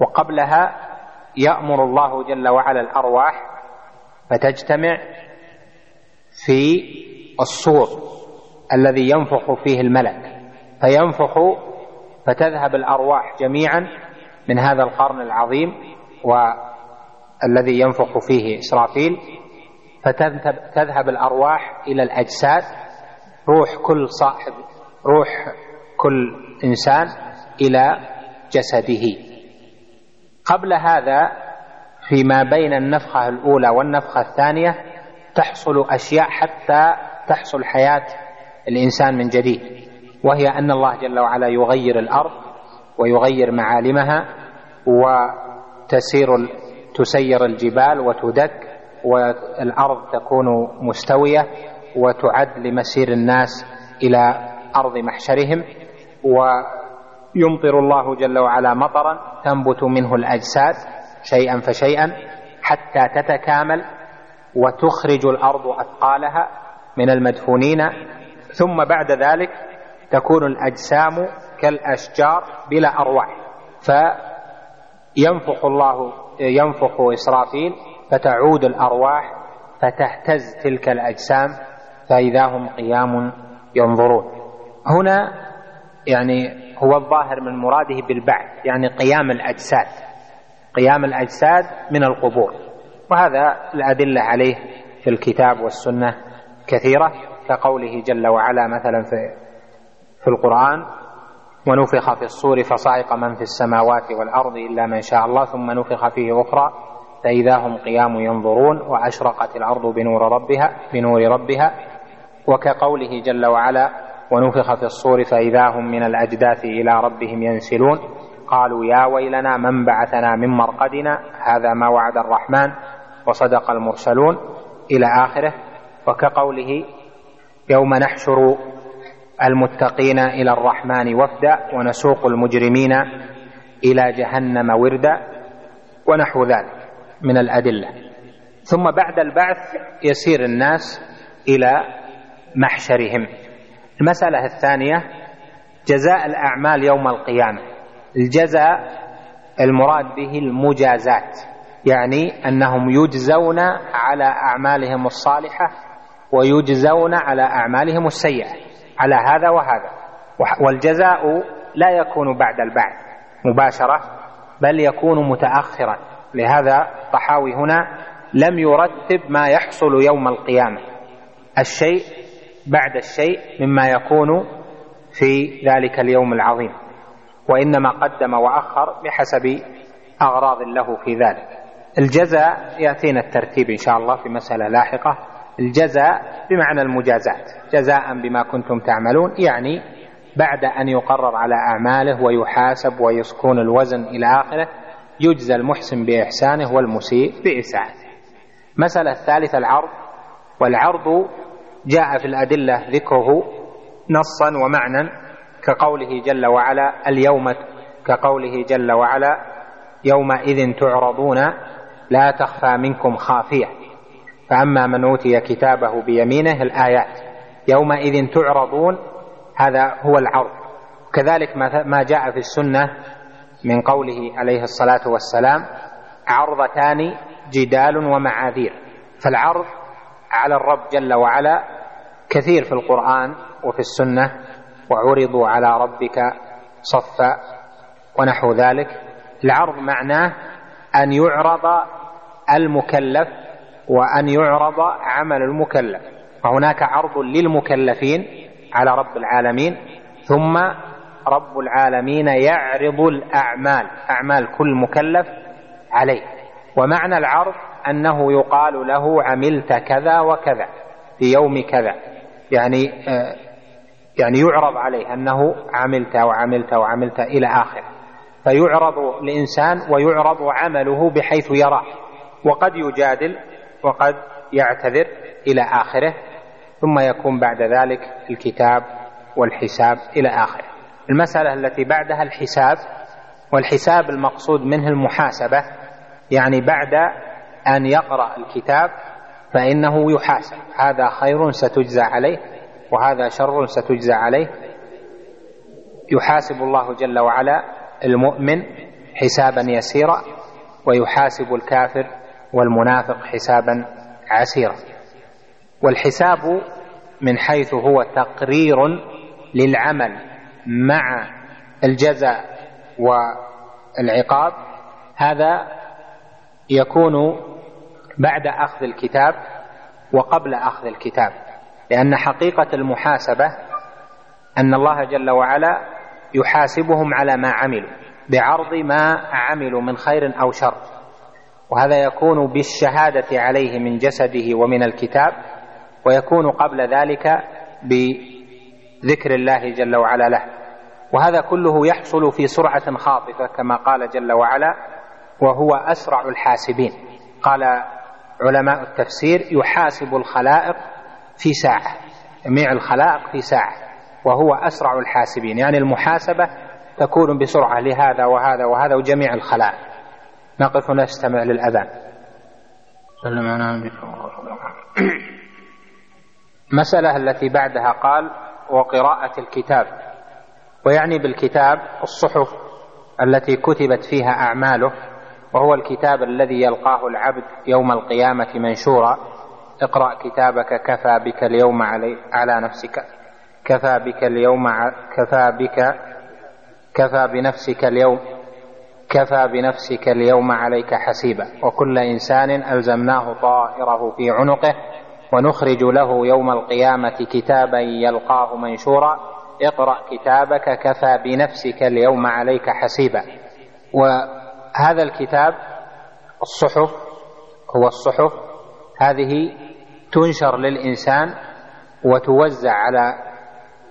وقبلها يأمر الله جل وعلا الأرواح فتجتمع في الصور الذي ينفخ فيه الملك. فينفخ فتذهب الأرواح جميعا من هذا القرن العظيم والذي ينفخ فيه إسرافيل. فتذهب الأرواح إلى الأجساد. روح كل صاحب روح كل إنسان إلى جسده. قبل هذا فيما بين النفخة الأولى والنفخة الثانية تحصل أشياء حتى تحصل حياة الإنسان من جديد وهي أن الله جل وعلا يغير الأرض ويغير معالمها وتسير تسير الجبال وتدك والأرض تكون مستوية وتعد لمسير الناس إلى أرض محشرهم ويمطر الله جل وعلا مطرا تنبت منه الأجساد شيئا فشيئا حتى تتكامل وتخرج الأرض أثقالها من المدفونين. ثم بعد ذلك تكون الأجسام كالأشجار بلا أرواح فينفخ الله ينفخ إسرافيل فتعود الأرواح فتهتز تلك الأجسام فإذا هم قيام ينظرون. هنا يعني هو الظاهر من مراده بالبعث يعني قيام الأجساد قيام الأجساد من القبور. وهذا الأدلة عليه في الكتاب والسنة كثيرة كقوله جل وعلا مثلا في في القرآن ونفخ في الصور فصعق من في السماوات والأرض إلا من شاء الله ثم نفخ فيه أخرى فإذا هم قيام ينظرون وأشرقت الأرض بنور ربها بنور ربها. وكقوله جل وعلا ونفخ في الصور فإذا هم من الأجداث إلى ربهم ينسلون. قالوا يا ويلنا من بعثنا من مرقدنا؟ هذا ما وعد الرحمن وصدق المرسلون. إلى آخره. وكقوله يوم نحشر المتقين إلى الرحمن وفدا ونسوق المجرمين إلى جهنم وردا ونحو ذلك من الأدلة. ثم بعد البعث يسير الناس إلى محشرهم. المسألة الثانية جزاء الأعمال يوم القيامة. الجزاء المراد به المجازات يعني أنهم يجزون على أعمالهم الصالحة ويجزون على أعمالهم السيئة على هذا وهذا. والجزاء لا يكون بعد البعث مباشرة بل يكون متأخرا. لهذا الطحاوي هنا لم يرتب ما يحصل يوم القيامة. الشيء بعد الشيء مما يكون في ذلك اليوم العظيم وإنما قدم وأخر بحسب أغراض له في ذلك. الجزاء يأتينا الترتيب إن شاء الله في مسألة لاحقة. الجزاء بمعنى المجازات جزاء بما كنتم تعملون يعني بعد أن يقرر على أعماله ويحاسب ويسكون الوزن إلى آخره يجزى المحسن بإحسانه والمسيء بإساءته مسألة الثالثة العرض. والعرض جاء في الأدلة ذكره نصا ومعنى كقوله جل وعلا اليوم كقوله جل وعلا يومئذ تعرضون لا تخفى منكم خافية. فأما من أوتي كتابه بيمينه الآيات. يومئذ تعرضون هذا هو العرض. كذلك ما جاء في السنة من قوله عليه الصلاة والسلام عرضتان جدال ومعاذير. فالعرض على الرب جل وعلا كثير في القرآن وفي السنة وعرضوا على ربك صفا ونحو ذلك. العرض معناه أن يعرض المكلف وأن يعرض عمل المكلف. فهناك عرض للمكلفين على رب العالمين ثم رب العالمين يعرض الأعمال أعمال كل مكلف عليه. ومعنى العرض أنه يقال له عملت كذا وكذا في يوم كذا. يعني آه، يعني يعرض عليه أنه عملت وعملت وعملت إلى آخره فيعرض الإنسان ويعرض عمله بحيث يراه. وقد يجادل وقد يعتذر إلى آخره. ثم يكون بعد ذلك الكتاب والحساب إلى آخره. المسألة التي بعدها الحساب. والحساب المقصود منه المحاسبة. يعني بعد أن يقرأ الكتاب فإنه يحاسب. هذا خير ستجزى عليه وهذا شر ستجزى عليه. يحاسب الله جل وعلا المؤمن حسابا يسيرا ويحاسب الكافر والمنافق حسابا عسيرا. والحساب من حيث هو تقرير للعمل مع الجزاء والعقاب. هذا يكون بعد أخذ الكتاب وقبل أخذ الكتاب. لأن حقيقة المحاسبة أن الله جل وعلا يحاسبهم على ما عملوا بعرض ما عملوا من خير أو شر. وهذا يكون بالشهادة عليه من جسده ومن الكتاب ويكون قبل ذلك بذكر الله جل وعلا له. وهذا كله يحصل في سرعة خاطفة كما قال جل وعلا وهو أسرع الحاسبين قال علماء التفسير يحاسب الخلائق في ساعة جميع الخلائق في ساعة وهو أسرع الحاسبين. يعني المحاسبة تكون بسرعة لهذا وهذا وهذا وجميع الخلائق. نقف نستمع للأذان. سلم على التي بعدها قال وقراءة الكتاب. ويعني بالكتاب الصحف التي كتبت فيها أعماله وهو الكتاب الذي يلقاه العبد يوم القيامة منشورا. اقرأ كتابك كفى بك اليوم علي على نفسك. كفى بك اليوم كفى بك كفى بنفسك اليوم كفى بنفسك اليوم عليك حسيبا. وكل إنسان ألزمناه طائره في عنقه ونخرج له يوم القيامة كتابا يلقاه منشورا. اقرأ كتابك كفى بنفسك اليوم عليك حسيبا. وهذا الكتاب الصحف هو الصحف هذه تنشر للإنسان وتوزع على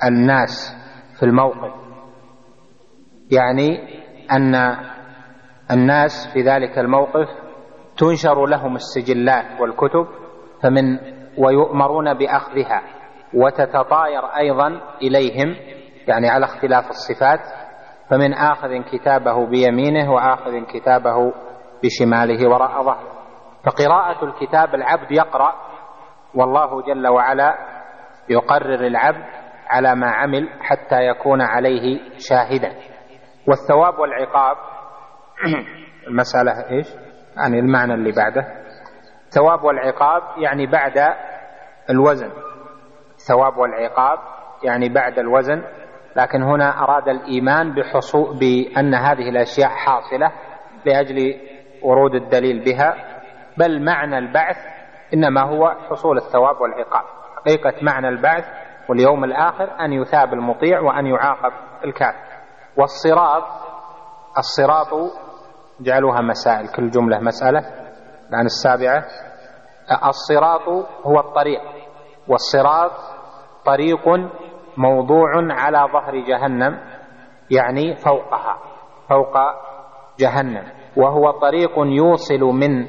الناس في الموقف. يعني أن الناس في ذلك الموقف تنشر لهم السجلات والكتب فمن ويؤمرون بأخذها وتتطاير أيضا إليهم يعني على اختلاف الصفات. فمن آخذ كتابه بيمينه وآخذ كتابه بشماله وراء ظهره. فقراءة الكتاب العبد يقرأ والله جل وعلا يقرر العبد على ما عمل حتى يكون عليه شاهدا. والثواب والعقاب المسألة إيش؟ يعني المعنى اللي بعده. الثواب والعقاب يعني بعد الوزن. الثواب والعقاب يعني بعد الوزن لكن هنا أراد الإيمان بحصول بأن هذه الأشياء حاصلة لأجل ورود الدليل بها بل معنى البعث إنما هو حصول الثواب والعقاب. حقيقة معنى البعث واليوم الآخر أن يثاب المطيع وأن يعاقب الكافر. والصراط الصراط جعلوها مسائل كل جملة مسألة الآن السابعة. الصراط هو الطريق والصراط طريق موضوع على ظهر جهنم يعني فوقها فوق جهنم. وهو طريق يوصل من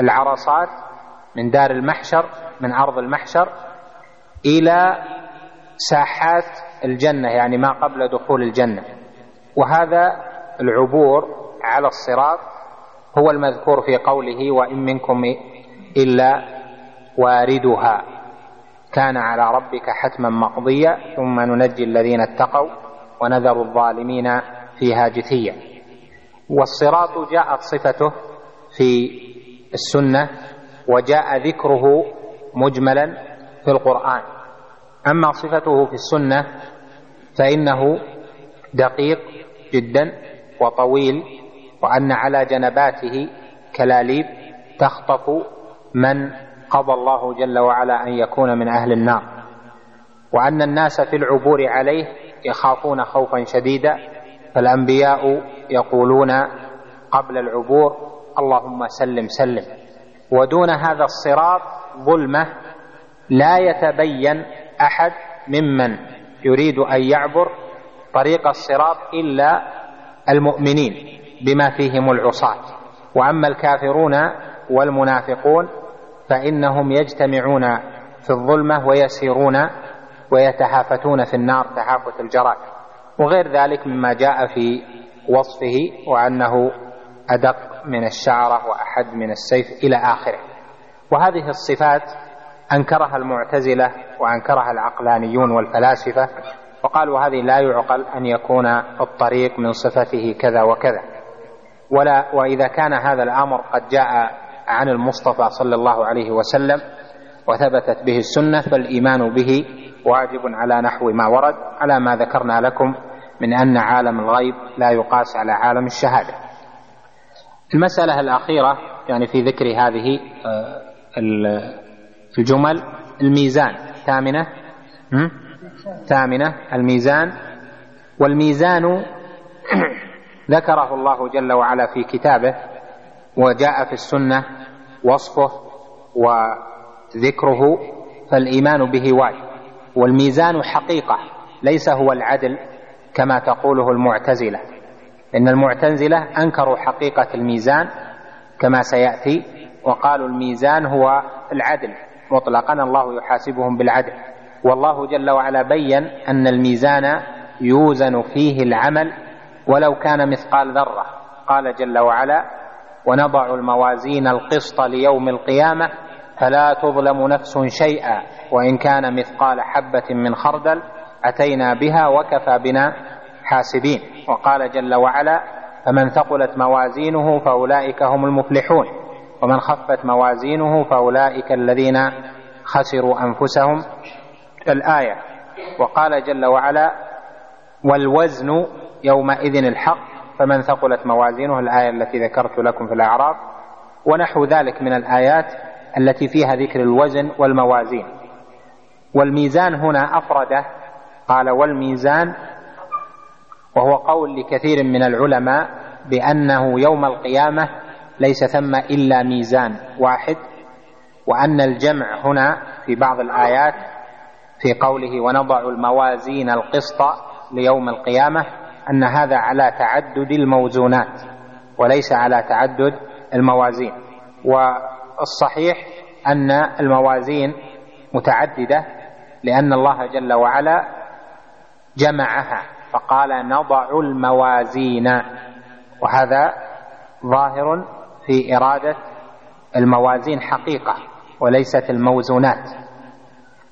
العرصات من دار المحشر من أرض المحشر إلى ساحات الجنة يعني ما قبل دخول الجنة. وهذا العبور على الصراط هو المذكور في قوله وإن منكم إلا واردها. كان على ربك حتما مقضيا ثم ننجي الذين اتقوا ونذر الظالمين فيها جثيا. والصراط جاءت صفته في السنة وجاء ذكره مجملا في القرآن. أما صفته في السنة فإنه دقيق جدا وطويل وأن على جنباته كلاليب تخطف من قضى الله جل وعلا أن يكون من أهل النار. وأن الناس في العبور عليه يخافون خوفا شديدا فالأنبياء يقولون قبل العبور اللهم سلم سلم. ودون هذا الصراط ظلمة لا يتبين أحد ممن يريد أن يعبر طريق الصراط إلا المؤمنين بما فيهم العصاة. وأما الكافرون والمنافقون فإنهم يجتمعون في الظلمة ويسيرون ويتهافتون في النار تهافت الجراد وغير ذلك مما جاء في وصفه وأنه أدق من الشعرة وأحد من السيف إلى آخره. وهذه الصفات أنكرها المعتزلة وأنكرها العقلانيون والفلاسفة وقالوا هذه لا يعقل أن يكون الطريق من صفته كذا وكذا. ولا وإذا كان هذا الأمر قد جاء عن المصطفى صلى الله عليه وسلم وثبتت به السنة فالإيمان به واجب على نحو ما ورد على ما ذكرنا لكم من أن عالم الغيب لا يقاس على عالم الشهادة. المسألة الأخيرة يعني في ذكر هذه آه، الجمل الميزان. ثامنة ثامنة الميزان. والميزان ذكره الله جل وعلا في كتابه وجاء في السنة وصفه وذكره فالإيمان به واجب والميزان حقيقة ليس هو العدل كما تقوله المعتزلة إن المعتزلة أنكروا حقيقة الميزان كما سيأتي وقالوا الميزان هو العدل مطلقا الله يحاسبهم بالعدل والله جل وعلا بين أن الميزان يوزن فيه العمل ولو كان مثقال ذرة قال جل وعلا ونضع الموازين القسط ليوم القيامة فلا تظلم نفس شيئا. وإن كان مثقال حبة من خردل أتينا بها وكفى بنا حاسبين. وقال جل وعلا فمن ثقلت موازينه فأولئك هم المفلحون. ومن خفت موازينه فأولئك الذين خسروا أنفسهم. الآية. وقال جل وعلا والوزن يومئذ الحق فمن ثقلت موازينه الآية التي ذكرت لكم في الأعراف. ونحو ذلك من الآيات التي فيها ذكر الوزن والموازين. والميزان هنا أفرده. قال والميزان وهو قول لكثير من العلماء بأنه يوم القيامة ليس ثم إلا ميزان واحد وأن الجمع هنا في بعض الآيات في قوله ونضع الموازين القسط ليوم القيامة أن هذا على تعدد الموزونات وليس على تعدد الموازين. والصحيح أن الموازين متعددة لأن الله جل وعلا جمعها فقال نضع الموازين وهذا ظاهر في إرادة الموازين حقيقة وليست الموزونات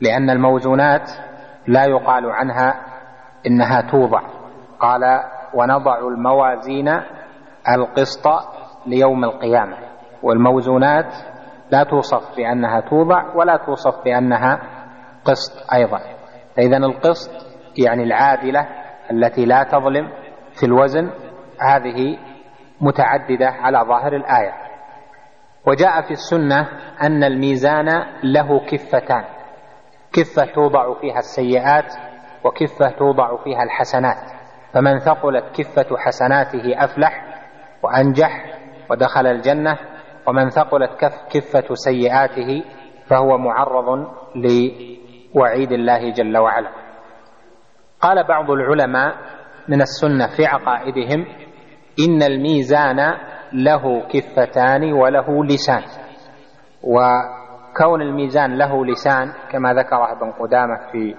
لأن الموزونات لا يقال عنها إنها توضع. قال ونضع الموازين القسط ليوم القيامة. والموزونات لا توصف بأنها توضع ولا توصف بأنها قسط أيضا. فإذا القسط يعني العادلة التي لا تظلم في الوزن هذه متعددة على ظاهر الآية. وجاء في السنة أن الميزان له كفتان. كفة توضع فيها السيئات وكفة توضع فيها الحسنات. فمن ثقلت كفة حسناته أفلح وأنجح ودخل الجنة ومن ثقلت كف كفة سيئاته فهو معرض لوعيد الله جل وعلا. قال بعض العلماء من السنة في عقائدهم إن الميزان له كفتان وله لسان. وكون الميزان له لسان كما ذكره ابن قدامة في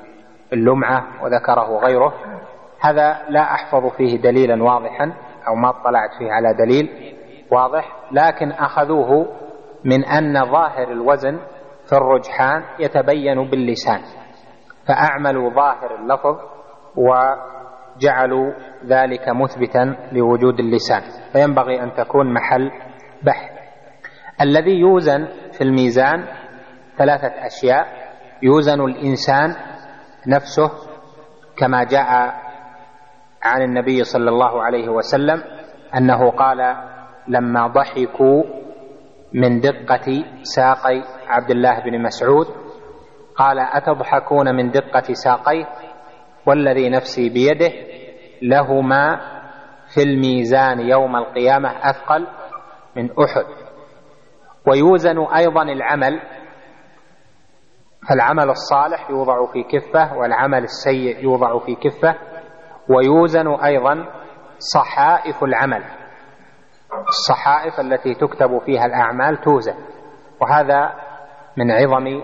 اللمعة وذكره غيره هذا لا أحفظ فيه دليلا واضحا أو ما اطلعت فيه على دليل واضح لكن أخذوه من أن ظاهر الوزن في الرجحان يتبين باللسان. فأعملوا ظاهر اللفظ وجعلوا ذلك مثبتا لوجود اللسان. فينبغي أن تكون محل بحث. الذي يوزن في الميزان ثلاثة أشياء. يوزن الإنسان نفسه كما جاء عن النبي صلى الله عليه وسلم أنه قال لما ضحكوا من دقة ساقي عبد الله بن مسعود قال أتضحكون من دقة ساقيه؟ والذي نفسي بيده لهما في الميزان يوم القيامة أثقل من أحد. ويوزن أيضا العمل فالعمل الصالح يوضع في كفة والعمل السيء يوضع في كفة ويوزن أيضا صحائف العمل. الصحائف التي تكتب فيها الأعمال توزن. وهذا من عظم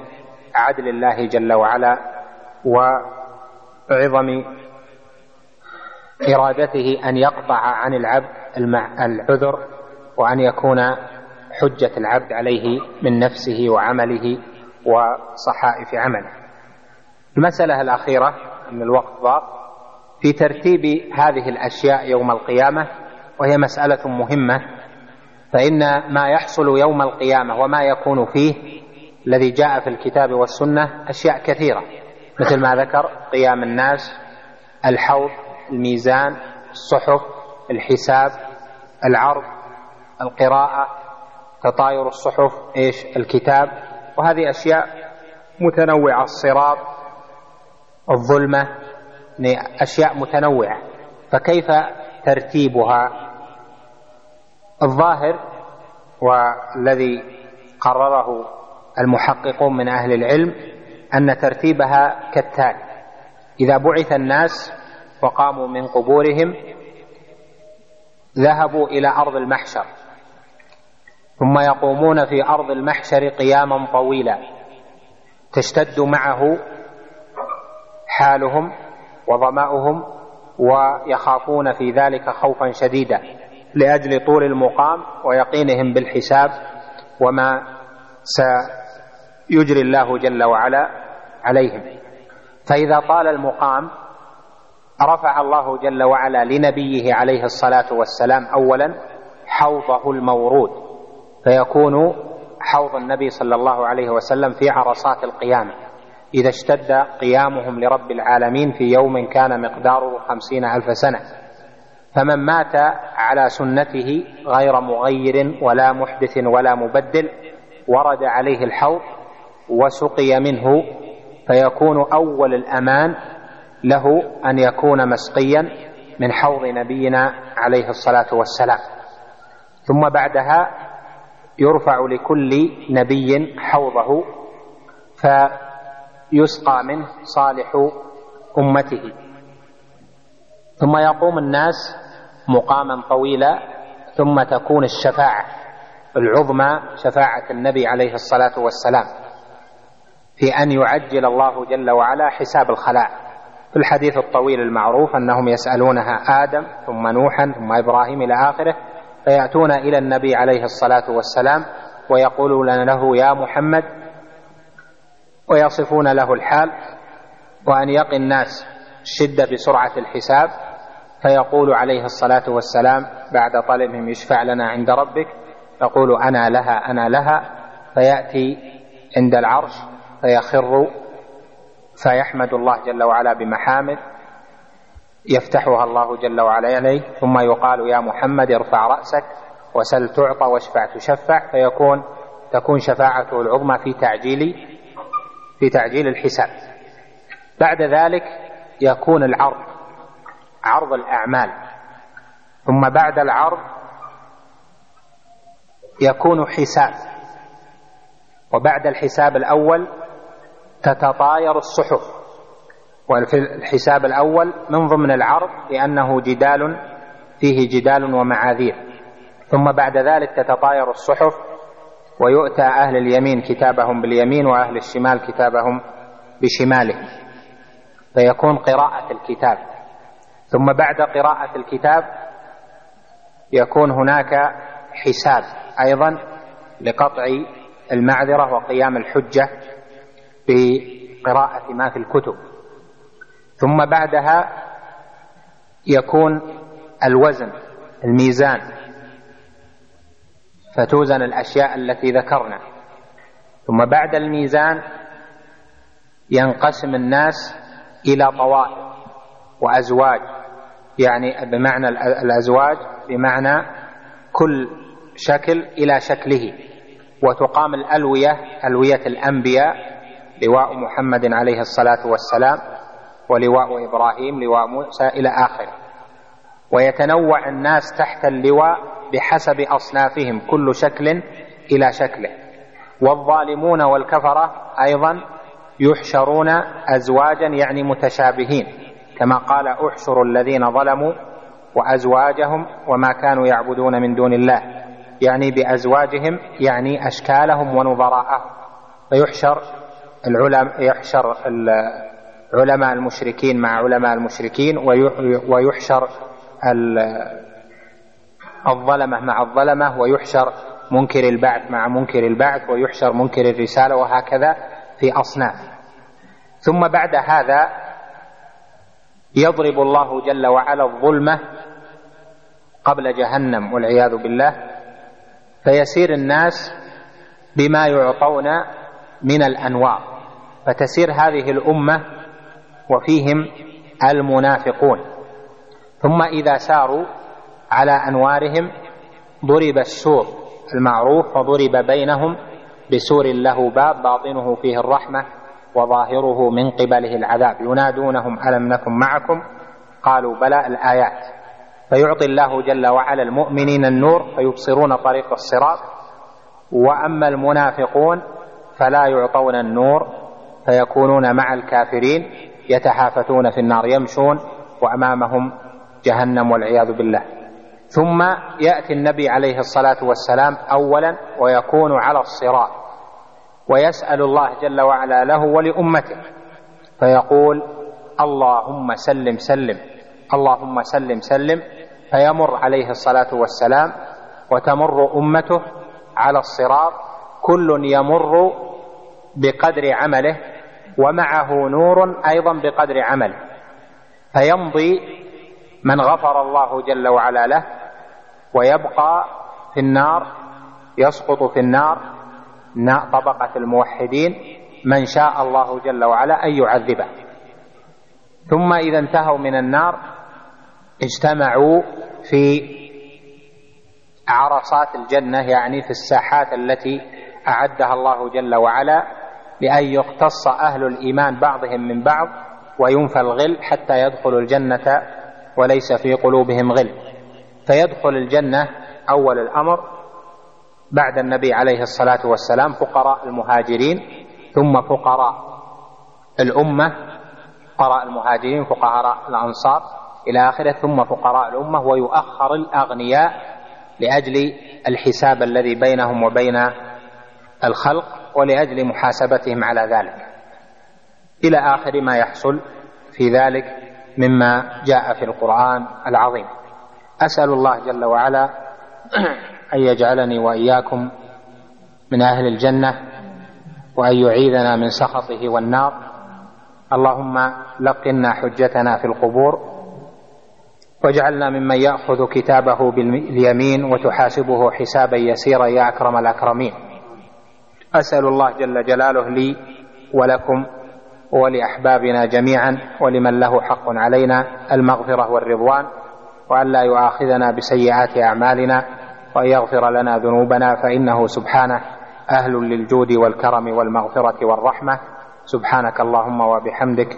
عدل الله جل وعلا وعظم إرادته أن يقطع عن العبد العذر وأن يكون حجة العبد عليه من نفسه وعمله وصحائف عمله. المسألة الأخيرة أن الوقت ضاق. في ترتيب هذه الأشياء يوم القيامة وهي مسألة مهمة فإن ما يحصل يوم القيامة وما يكون فيه الذي جاء في الكتاب والسنة أشياء كثيرة مثل ما ذكر قيام الناس الحوض الميزان الصحف الحساب العرض القراءة تطاير الصحف إيش؟ الكتاب وهذه أشياء متنوعة الصراط الظلمة يعني أشياء متنوعة فكيف ترتيبها؟ الظاهر والذي قرره المحققون من أهل العلم أن ترتيبها كالتالي إذا بعث الناس وقاموا من قبورهم ذهبوا إلى أرض المحشر ثم يقومون في أرض المحشر قياما طويلا تشتد معه حالهم وظمأهم ويخافون في ذلك خوفا شديدا لأجل طول المقام ويقينهم بالحساب وما سيجري الله جل وعلا عليهم. فإذا طال المقام رفع الله جل وعلا لنبيه عليه الصلاة والسلام أولا حوضه المورود فيكون حوض النبي صلى الله عليه وسلم في عرصات القيامة. إذا اشتد قيامهم لرب العالمين في يوم كان مقداره خمسين ألف سنة. فمن مات على سنته غير مغير ولا محدث ولا مبدل ورد عليه الحوض وسقي منه فيكون أول الأمان له أن يكون مسقيا من حوض نبينا عليه الصلاة والسلام. ثم بعدها يرفع لكل نبي حوضه ف يسقى منه صالح أمته. ثم يقوم الناس مقاما طويلا ثم تكون الشفاعة العظمى شفاعة النبي عليه الصلاة والسلام في أن يعجل الله جل وعلا حساب الخلائق في الحديث الطويل المعروف أنهم يسألونها آدم ثم نوحا ثم إبراهيم إلى آخره فيأتون إلى النبي عليه الصلاة والسلام ويقولون له يا محمد ويصفون له الحال وأن يقي الناس الشدة بسرعة الحساب فيقول عليه الصلاة والسلام بعد طلبهم يشفع لنا عند ربك يقول أنا لها أنا لها فيأتي عند العرش فيخر فيحمد الله جل وعلا بمحامد يفتحها الله جل وعلا عليه ثم يقال يا محمد ارفع رأسك وسل تعطى واشفع تشفع فيكون تكون شفاعته العظمى في تعجيل في تعجيل الحساب. بعد ذلك يكون العرض عرض الأعمال. ثم بعد العرض يكون حساب. وبعد الحساب الأول تتطاير الصحف. وفي الحساب الأول من ضمن العرض لأنه جدال فيه جدال ومعاذير. ثم بعد ذلك تتطاير الصحف ويؤتى أهل اليمين كتابهم باليمين وأهل الشمال كتابهم بشمالهم فيكون قراءة الكتاب. ثم بعد قراءة الكتاب يكون هناك حساب أيضا لقطع المعذرة وقيام الحجة بقراءة ما في الكتب. ثم بعدها يكون الوزن الميزان. فتوزن الأشياء التي ذكرنا. ثم بعد الميزان ينقسم الناس إلى طوائف وأزواج. يعني بمعنى الأزواج بمعنى كل شكل إلى شكله. وتقام الألوية ألوية الأنبياء لواء محمد عليه الصلاة والسلام ولواء إبراهيم لواء موسى إلى آخره. ويتنوع الناس تحت اللواء بحسب أصنافهم كل شكل إلى شكله. والظالمون والكفرة أيضا يحشرون ازواجا يعني متشابهين كما قال احشروا الذين ظلموا وأزواجهم وما كانوا يعبدون من دون الله يعني بأزواجهم يعني أشكالهم ونظراءهم. فيحشر العلماء يحشر علماء المشركين مع علماء المشركين ويحشر الظلمة مع الظلمة ويحشر منكر البعث مع منكر البعث ويحشر منكر الرسالة وهكذا في أصناف. ثم بعد هذا يضرب الله جل وعلا الظلمة قبل جهنم والعياذ بالله فيسير الناس بما يعطون من الأنوار فتسير هذه الأمة وفيهم المنافقون. ثم إذا ساروا على أنوارهم ضرب السور المعروف وضرب بينهم بسور له باب باطنه فيه الرحمة وظاهره من قبله العذاب. ينادونهم ألم نكن معكم؟ قالوا بلى الآيات. فيعطي الله جل وعلا المؤمنين النور فيبصرون طريق الصراط. وأما المنافقون فلا يعطون النور فيكونون مع الكافرين يتحافتون في النار يمشون وأمامهم جهنم والعياذ بالله. ثم يأتي النبي عليه الصلاة والسلام اولا ويكون على الصراط ويسأل الله جل وعلا له ولأمته فيقول اللهم سلم سلم اللهم سلم سلم. فيمر عليه الصلاة والسلام وتمر أمته على الصراط كل يمر بقدر عمله ومعه نور أيضا بقدر عمله فيمضي من غفر الله جل وعلا له ويبقى في النار يسقط في النار طبقة الموحدين من شاء الله جل وعلا أن يعذبه. ثم إذا انتهوا من النار اجتمعوا في عرصات الجنة يعني في الساحات التي أعدها الله جل وعلا لأن يقتص أهل الإيمان بعضهم من بعض وينفى الغل حتى يدخلوا الجنة وليس في قلوبهم غل. فيدخل الجنة أول الأمر بعد النبي عليه الصلاة والسلام فقراء المهاجرين ثم فقراء الأمة فقراء المهاجرين فقراء الأنصار إلى آخره ثم فقراء الأمة ويؤخر الأغنياء لأجل الحساب الذي بينهم وبين الخلق ولأجل محاسبتهم على ذلك. إلى آخر ما يحصل في ذلك مما جاء في القرآن العظيم. أسأل الله جل وعلا أن يجعلني وإياكم من أهل الجنة وأن يعيذنا من سخطه والنار. اللهم لقنا حجتنا في القبور واجعلنا ممن يأخذ كتابه باليمين وتحاسبه حسابا يسيرا يا أكرم الأكرمين. أسأل الله جل جلاله لي ولكم ولأحبابنا جميعا ولمن له حق علينا المغفرة والرضوان. وأن لا يؤاخذنا بسيئات أعمالنا وأن يغفر لنا ذنوبنا فإنه سبحانه أهل للجود والكرم والمغفرة والرحمة. سبحانك اللهم وبحمدك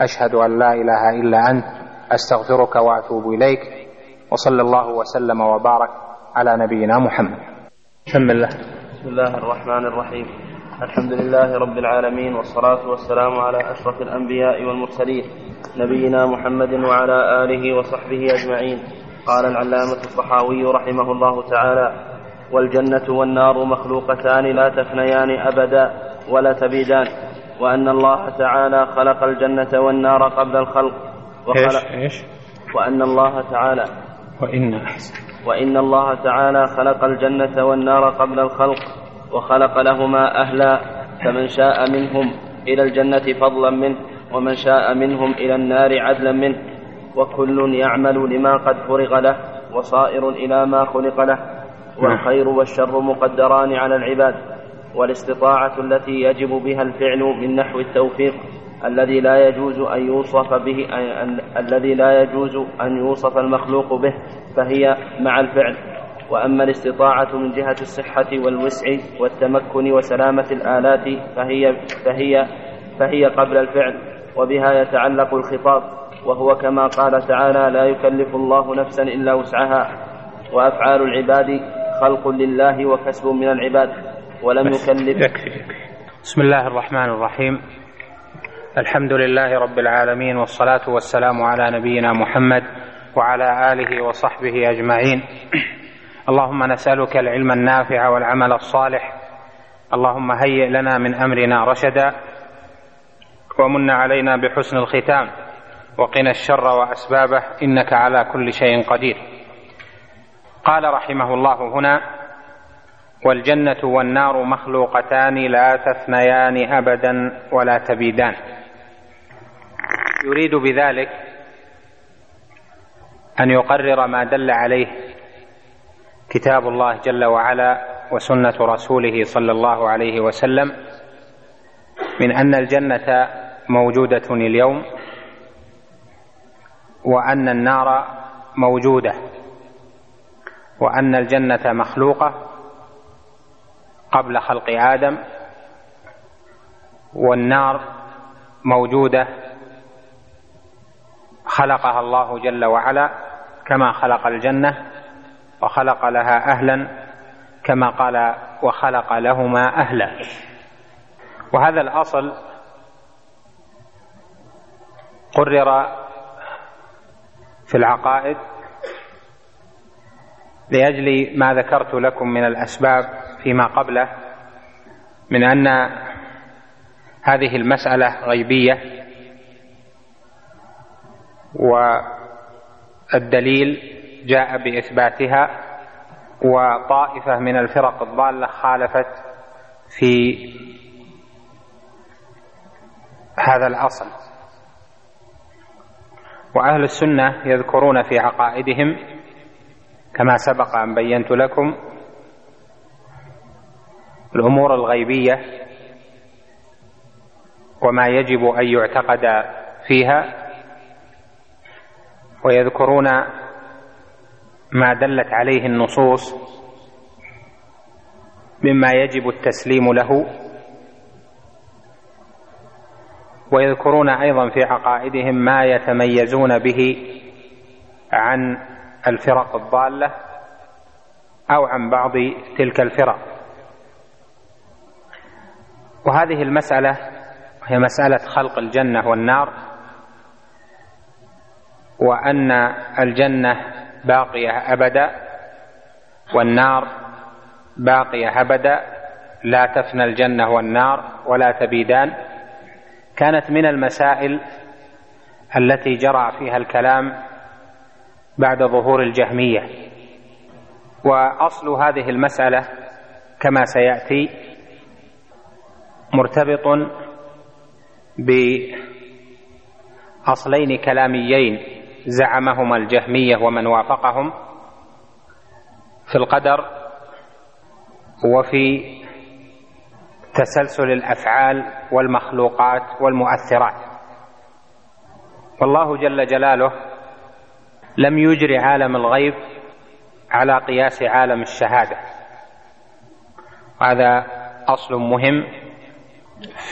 أشهد أن لا إله إلا أنت أستغفرك وأتوب إليك. وصلى الله وسلم وبارك على نبينا محمد. بسم الله. بسم الله الرحمن الرحيم. الحمد لله رب العالمين والصلاة والسلام على أشرف الأنبياء والمرسلين نبينا محمد وعلى آله وصحبه أجمعين. قال العلامة الصحاوي رحمه الله تعالى والجنة والنار مخلوقتان لا تفنيان أبدا ولا تبيدان وأن الله تعالى خلق الجنة والنار قبل الخلق وخلق إيش؟ إيش؟ وأن الله تعالى وإن وإن الله تعالى خلق الجنة والنار قبل الخلق وخلق لهما أهلا فمن شاء منهم إلى الجنة فضلا منه ومن شاء منهم إلى النار عدلا منه. وكل يعمل لما قد فرغ له وصائر إلى ما خلق له. والخير والشر مقدران على العباد. والاستطاعة التي يجب بها الفعل من نحو التوفيق الذي لا يجوز أن يوصف به الذي لا يجوز أن يوصف المخلوق به فهي مع الفعل. وأما الاستطاعة من جهة الصحة والوسع والتمكن وسلامة الآلات فهي فهي فهي قبل الفعل وبها يتعلق الخطاب وهو كما قال تعالى لا يكلف الله نفسا إلا وسعها وأفعال العباد خلق لله وكسب من العباد ولم يكلف يكفي. بسم الله الرحمن الرحيم. الحمد لله رب العالمين والصلاة والسلام على نبينا محمد وعلى آله وصحبه أجمعين. اللهم نسألك العلم النافع والعمل الصالح. اللهم هيئ لنا من أمرنا رشدا ومن علينا بحسن الختام. وقنا الشر وأسبابه إنك على كل شيء قدير. قال رحمه الله هنا والجنة والنار مخلوقتان لا تفنيان أبدا ولا تبيدان. يريد بذلك أن يقرر ما دل عليه كتاب الله جل وعلا وسنة رسوله صلى الله عليه وسلم من أن الجنة موجودة اليوم وأن النار موجودة وأن الجنة مخلوقة قبل خلق آدم والنار موجودة خلقها الله جل وعلا كما خلق الجنة وخلق لها أهلا كما قال وخلق لهما أهلا. وهذا الأصل قرر في العقائد لأجل ما ذكرت لكم من الأسباب فيما قبله من أن هذه المسألة غيبية والدليل جاء بإثباتها وطائفة من الفرق الضالة خالفت في هذا الأصل. وأهل السنة يذكرون في عقائدهم كما سبق أن بينت لكم الأمور الغيبية وما يجب أن يعتقد فيها. ويذكرون ما دلت عليه النصوص مما يجب التسليم له ويذكرون أيضا في عقائدهم ما يتميزون به عن الفرق الضالة أو عن بعض تلك الفرق. وهذه المسألة هي مسألة خلق الجنة والنار وأن الجنة باقية أبدا والنار باقية أبدا. لا تفنى الجنة والنار ولا تبيدان. كانت من المسائل التي جرى فيها الكلام بعد ظهور الجهمية. وأصل هذه المسألة كما سيأتي مرتبط بأصلين كلاميين. زعمهما الجهمية ومن وافقهم في القدر وفي تسلسل الأفعال والمخلوقات والمؤثرات. والله جل جلاله لم يجر عالم الغيب على قياس عالم الشهادة. هذا أصل مهم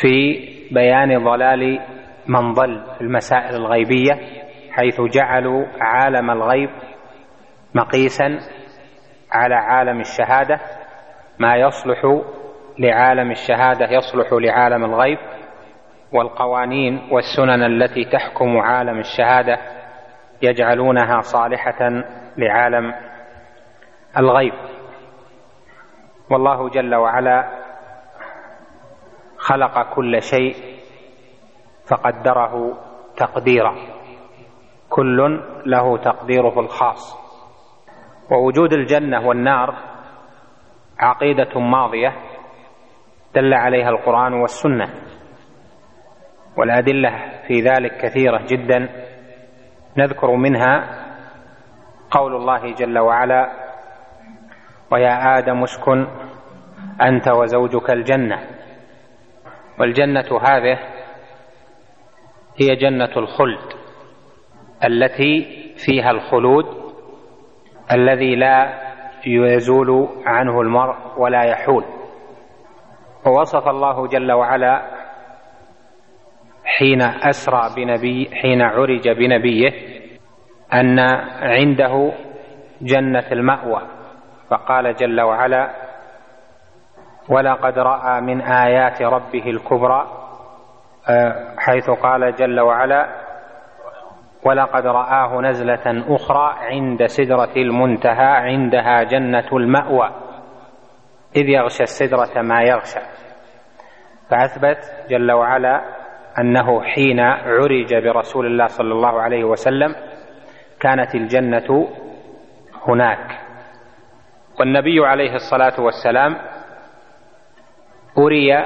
في بيان ضلال من ضل في المسائل الغيبية. حيث جعلوا عالم الغيب مقيسا على عالم الشهادة ما يصلح لعالم الشهادة يصلح لعالم الغيب والقوانين والسنن التي تحكم عالم الشهادة يجعلونها صالحة لعالم الغيب. والله جل وعلا خلق كل شيء فقدره تقديرا. كل له تقديره الخاص. ووجود الجنة والنار عقيدة ماضية دل عليها القرآن والسنة. والأدلة في ذلك كثيرة جدا. نذكر منها قول الله جل وعلا ويا آدم اسكن أنت وزوجك الجنة. والجنة هذه هي جنة الخلد. التي فيها الخلود الذي لا يزول عنه المرء ولا يحول. ووصف الله جل وعلا حين أسرى بنبي حين عرج بنبيه أن عنده جنة المأوى. فقال جل وعلا ولقد رأى من آيات ربه الكبرى. آه، حيث قال جل وعلا ولقد رآه نزلة أخرى عند سدرة المنتهى عندها جنة المأوى. إذ يغشى السدرة ما يغشى. فأثبت جل وعلا أنه حين عرج برسول الله صلى الله عليه وسلم كانت الجنة هناك. والنبي عليه الصلاة والسلام أري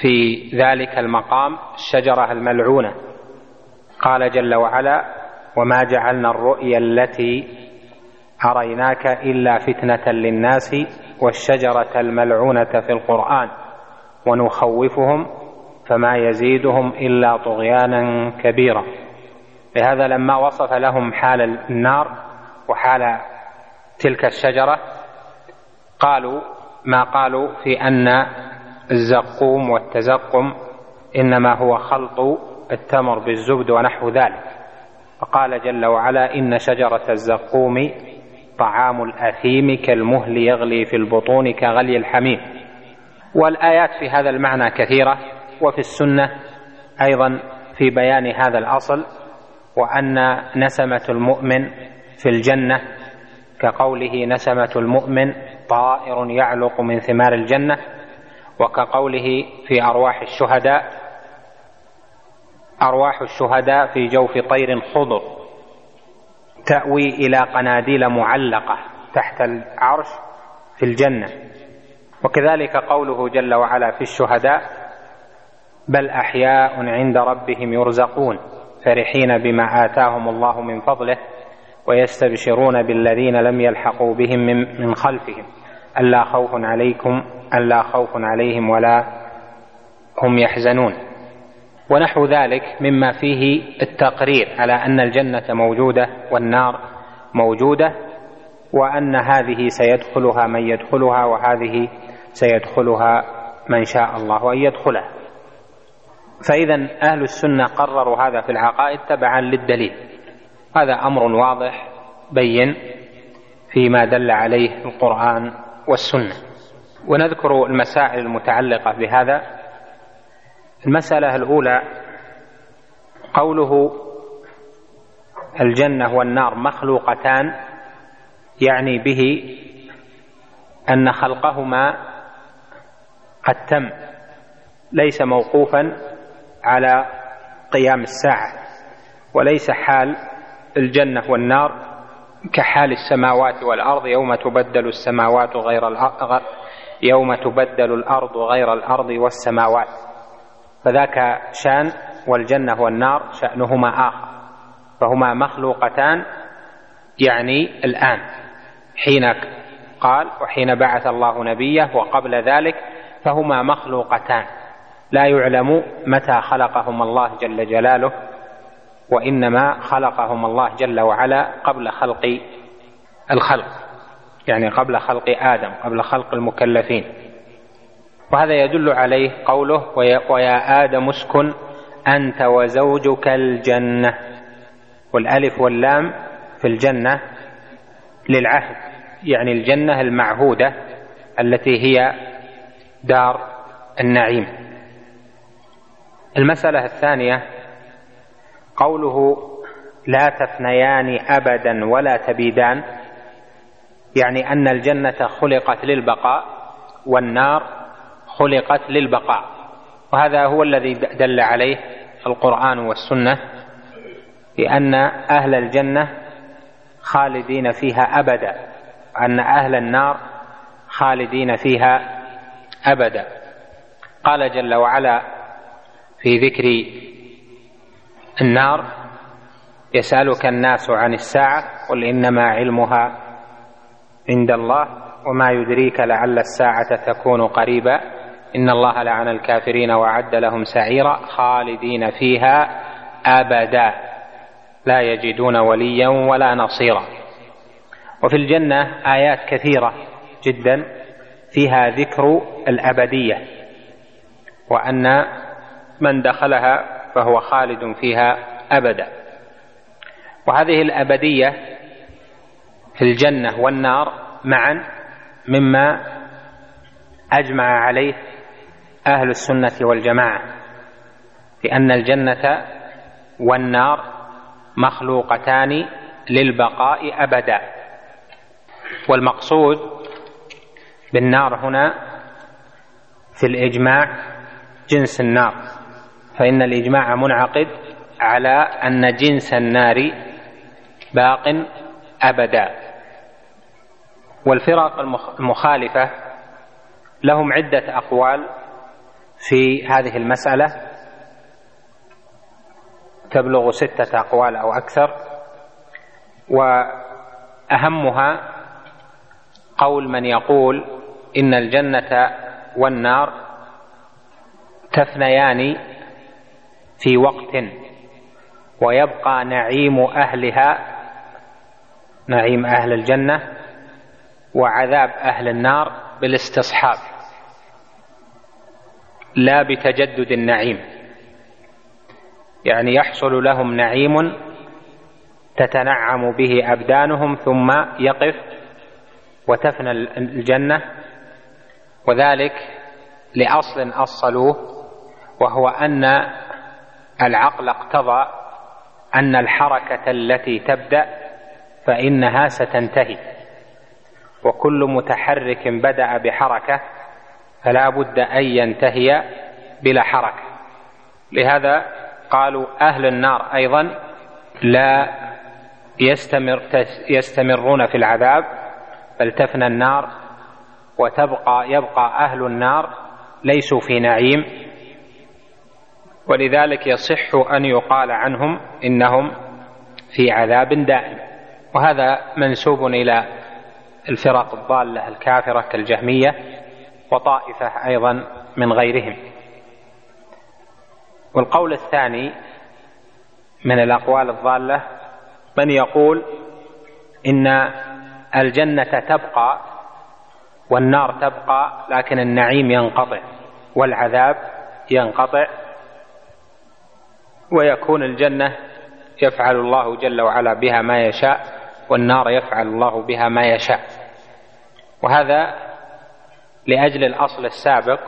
في ذلك المقام الشجرة الملعونة. قال جل وعلا وما جعلنا الرؤيا التي أريناك إلا فتنة للناس والشجرة الملعونة في القرآن ونخوفهم فما يزيدهم إلا طغيانا كبيرا. لهذا لما وصف لهم حال النار وحال تلك الشجرة قالوا ما قالوا في أن الزقوم والتزقم إنما هو خلط التمر بالزبد ونحو ذلك. فقال جل وعلا إن شجرة الزقوم طعام الأثيم كالمهل يغلي في البطون كغلي الحميم. والآيات في هذا المعنى كثيرة وفي السنة أيضا في بيان هذا الأصل وأن نسمة المؤمن في الجنة كقوله نسمة المؤمن طائر يعلق من ثمار الجنة وكقوله في أرواح الشهداء أرواح الشهداء في جوف طير خضر تأوي إلى قناديل معلقة تحت العرش في الجنة. وكذلك قوله جل وعلا في الشهداء بل أحياء عند ربهم يرزقون فرحين بما آتاهم الله من فضله ويستبشرون بالذين لم يلحقوا بهم من, من خلفهم. ألا خوف عليكم ألا خوف عليهم ولا هم يحزنون. ونحو ذلك مما فيه التقرير على أن الجنة موجودة والنار موجودة وأن هذه سيدخلها من يدخلها وهذه سيدخلها من شاء الله أن يدخلها. فإذا أهل السنة قرروا هذا في العقائد تبعا للدليل. هذا أمر واضح بين فيما دل عليه القرآن والسنة. ونذكر المسائل المتعلقة بهذا. المسألة الأولى قوله الجنة والنار مخلوقتان يعني به أن خلقهما قد تم ليس موقوفا على قيام الساعة وليس حال الجنة والنار كحال السماوات والأرض يوم تبدل السماوات غير الأرض يوم تبدل الأرض غير الأرض والسماوات. فذاك شان والجنة والنار شأنهما آخر. فهما مخلوقتان يعني الآن. حين قال وحين بعث الله نبيه وقبل ذلك فهما مخلوقتان. لا يعلم متى خلقهما الله جل جلاله وإنما خلقهم الله جل وعلا قبل خلق الخلق يعني قبل خلق آدم قبل خلق المكلفين. وهذا يدل عليه قوله ويا آدم اسكن أنت وزوجك الجنة والألف واللام في الجنة للعهد يعني الجنة المعهودة التي هي دار النعيم. المسألة الثانية قوله لا تفنيان ابدا ولا تبيدان يعني أن الجنة خلقت للبقاء والنار خلقت للبقاء. وهذا هو الذي دل عليه القرآن والسنة بأن أهل الجنة خالدين فيها أبدا وأن أهل النار خالدين فيها أبدا. قال جل وعلا في ذكر النار يسألك الناس عن الساعة قل إنما علمها عند الله وما يدريك لعل الساعة تكون قريبا. إن الله لعن الكافرين وعد لهم سعيرا خالدين فيها أبدا لا يجدون وليا ولا نصيرا. وفي الجنة آيات كثيرة جدا فيها ذكر الأبدية وأن من دخلها فهو خالد فيها أبدا. وهذه الأبدية في الجنة والنار معا مما أجمع عليه أهل السنة والجماعة لأن الجنة والنار مخلوقتان للبقاء أبدا. والمقصود بالنار هنا في الإجماع جنس النار فإن الإجماع منعقد على أن جنس النار باق أبدا. والفرق المخالفة لهم عدة أقوال في هذه المسألة تبلغ ستة أقوال أو أكثر وأهمها قول من يقول إن الجنة والنار تفنيان في وقت ويبقى نعيم أهلها نعيم أهل الجنة وعذاب أهل النار بالاستصحاب. لا بتجدد النعيم. يعني يحصل لهم نعيم تتنعم به أبدانهم ثم يقف وتفنى الجنة. وذلك لأصل أصلوه وهو أن العقل اقتضى أن الحركة التي تبدأ فإنها ستنتهي. وكل متحرك بدأ بحركة فلا بد أن ينتهي بلا حركة. لهذا قالوا أهل النار أيضا لا يستمر يستمرون في العذاب بل تفنى النار وتبقى يبقى أهل النار ليسوا في نعيم. ولذلك يصح أن يقال عنهم إنهم في عذاب دائم. وهذا منسوب إلى الفرق الضالة الكافرة كالجهمية وطائفة أيضا من غيرهم. والقول الثاني من الأقوال الضالة من يقول إن الجنة تبقى والنار تبقى لكن النعيم ينقطع والعذاب ينقطع ويكون الجنة يفعل الله جل وعلا بها ما يشاء والنار يفعل الله بها ما يشاء. وهذا لأجل الأصل السابق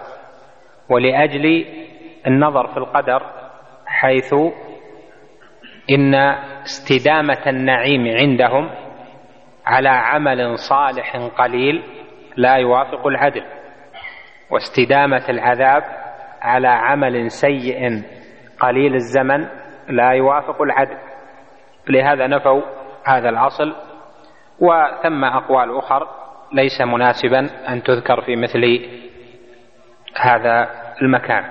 ولأجل النظر في القدر حيث إن استدامة النعيم عندهم على عمل صالح قليل لا يوافق العدل واستدامة العذاب على عمل سيء قليل الزمن لا يوافق العدل. لهذا نفوا هذا الأصل وثم أقوال أخر. ليس مناسبا أن تذكر في مثل هذا المكان.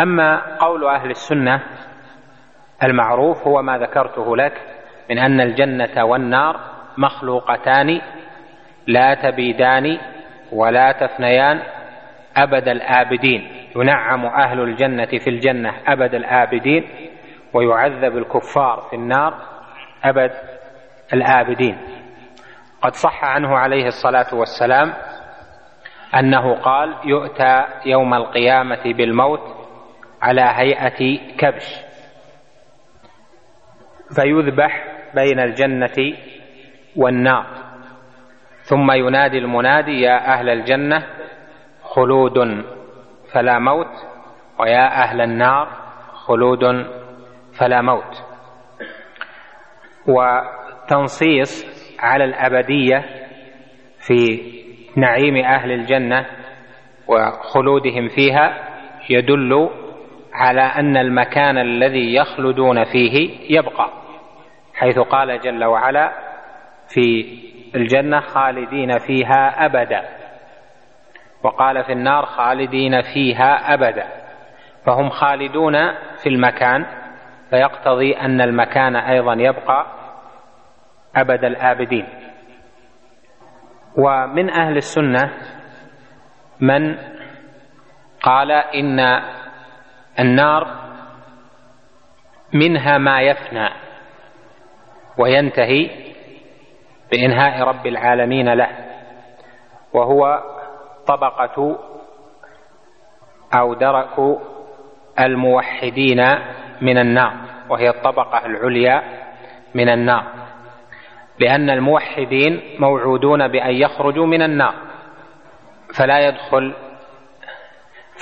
أما قول أهل السنة المعروف هو ما ذكرته لك من أن الجنة والنار مخلوقتان لا تبيدان ولا تفنيان أبد الآبدين. ينعم أهل الجنة في الجنة أبد الآبدين ويعذب الكفار في النار أبد الآبدين. قد صح عنه عليه الصلاة والسلام أنه قال يؤتى يوم القيامة بالموت على هيئة كبش. فيذبح بين الجنة والنار. ثم ينادي المنادي يا أهل الجنة خلود فلا موت ويا أهل النار خلود فلا موت. وتنصيص على الأبدية في نعيم أهل الجنة وخلودهم فيها يدل على أن المكان الذي يخلدون فيه يبقى حيث قال جل وعلا في الجنة خالدين فيها أبدا وقال في النار خالدين فيها أبدا فهم خالدون في المكان فيقتضي أن المكان أيضا يبقى أبد الآبدين. ومن أهل السنة من قال إن النار منها ما يفنى وينتهي بإنهاء رب العالمين له وهو طبقة أو درك الموحدين من النار وهي الطبقة العليا من النار. لأن الموحدين موعودون بأن يخرجوا من النار. فلا يدخل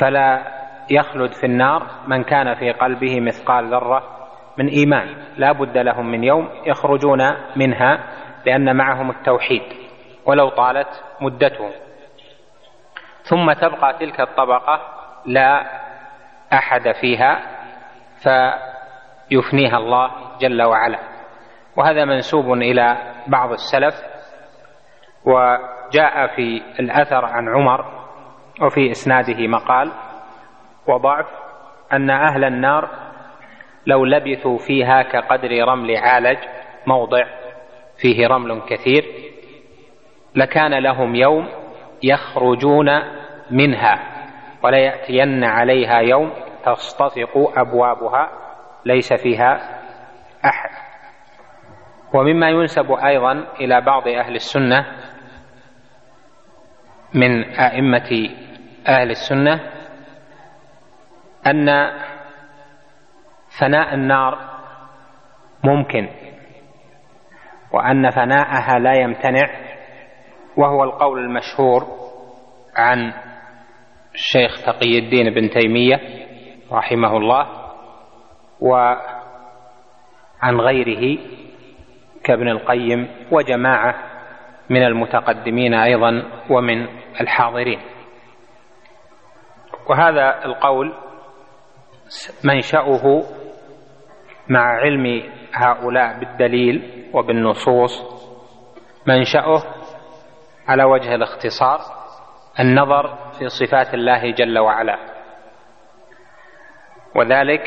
فلا يخلد في النار من كان في قلبه مثقال ذرة من إيمان. لا بد لهم من يوم يخرجون منها لأن معهم التوحيد ولو طالت مدتهم. ثم تبقى تلك الطبقة لا أحد فيها فيفنيها الله جل وعلا. وهذا منسوب إلى بعض السلف وجاء في الأثر عن عمر وفي إسناده مقال وضعف أن أهل النار لو لبثوا فيها كقدر رمل عالج موضع فيه رمل كثير لكان لهم يوم يخرجون منها وليأتين عليها يوم تصطفق أبوابها ليس فيها أحد. ومما ينسب أيضا إلى بعض أهل السنة من أئمة أهل السنة أن فناء النار ممكن وأن فناءها لا يمتنع وهو القول المشهور عن الشيخ تقي الدين بن تيمية رحمه الله وعن غيره كابن القيم وجماعة من المتقدمين أيضا ومن الحاضرين. وهذا القول منشأه مع علم هؤلاء بالدليل وبالنصوص منشأه على وجه الاختصار النظر في صفات الله جل وعلا. وذلك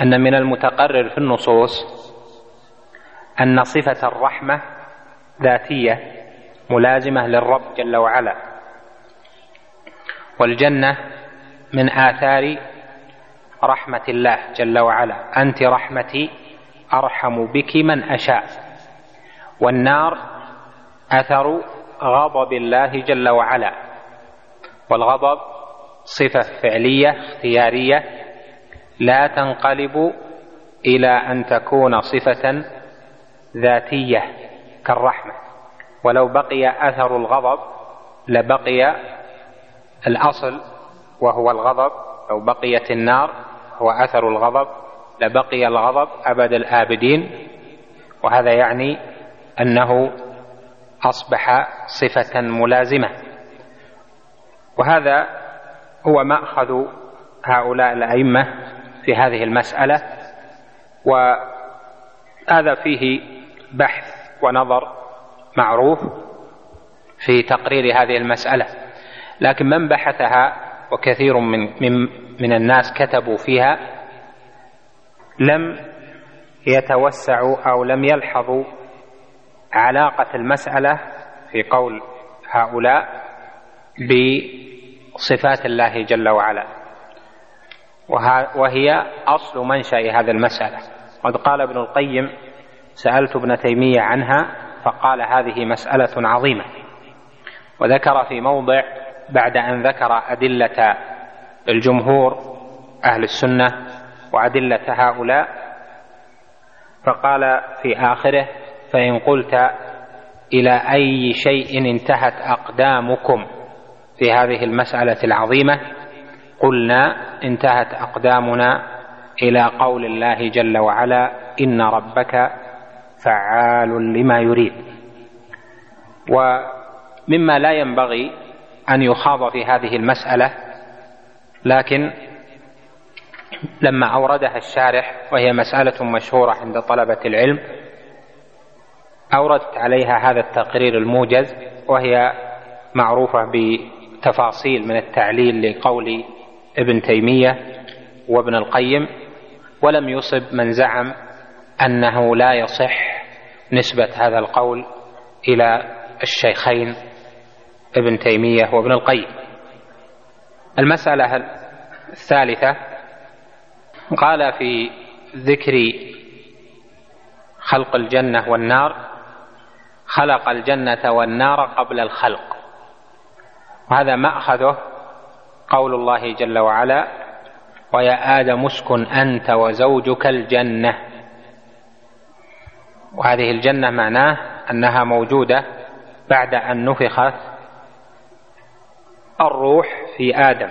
أن من المتقرر في النصوص أن صفة الرحمة ذاتية ملازمة للرب جل وعلا. والجنة من آثار رحمة الله جل وعلا. أنت رحمتي أرحم بك من أشاء. والنار أثر غضب الله جل وعلا. والغضب صفة فعلية اختيارية. لا تنقلب إلى أن تكون صفة ذاتية كالرحمة. ولو بقي أثر الغضب لبقي الأصل وهو الغضب. لو بقيت النار هو أثر الغضب. لبقي الغضب أبد الآبدين. وهذا يعني أنه أصبح صفة ملازمة. وهذا هو مأخذ هؤلاء الأئمة في هذه المسألة. وهذا فيه بحث ونظر معروف في تقرير هذه المسألة لكن من بحثها وكثير من من من الناس كتبوا فيها لم يتوسعوا أو لم يلحظوا علاقة المسألة في قول هؤلاء بصفات الله جل وعلا. وهي أصل منشأ هذه المسألة. قد قال ابن القيم سألت ابن تيمية عنها فقال هذه مسألة عظيمة. وذكر في موضع بعد أن ذكر أدلة الجمهور أهل السنة وأدلة هؤلاء فقال في آخره فإن قلت إلى أي شيء انتهت أقدامكم في هذه المسألة العظيمة قلنا انتهت أقدامنا إلى قول الله جل وعلا إن ربك فعال لما يريد. ومما لا ينبغي أن يخاض في هذه المسألة لكن لما أوردها الشارح وهي مسألة مشهورة عند طلبة العلم أوردت عليها هذا التقرير الموجز وهي معروفة بتفاصيل من التعليل لقول ابن تيمية وابن القيم ولم يصب من زعم أنه لا يصح نسبة هذا القول إلى الشيخين ابن تيمية وابن القيم. المسألة الثالثة قال في ذكر خلق الجنة والنار خلق الجنة والنار قبل الخلق. وهذا مأخذه قول الله جل وعلا ويا آدم اسكن أنت وزوجك الجنة. وهذه الجنة معناه أنها موجودة بعد أن نفخت الروح في آدم.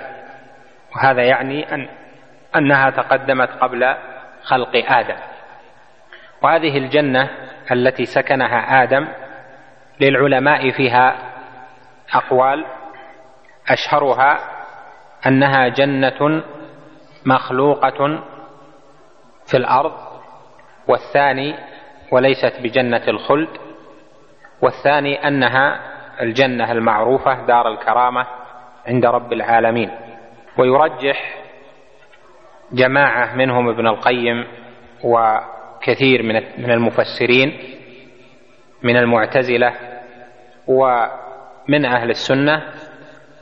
وهذا يعني أن أنها تقدمت قبل خلق آدم. وهذه الجنة التي سكنها آدم للعلماء فيها أقوال أشهرها أنها جنة مخلوقة في الأرض والثاني وليست بجنة الخلد. والثاني أنها الجنة المعروفة دار الكرامة عند رب العالمين. ويرجح جماعة منهم ابن القيم وكثير من المفسرين من المعتزلة ومن أهل السنة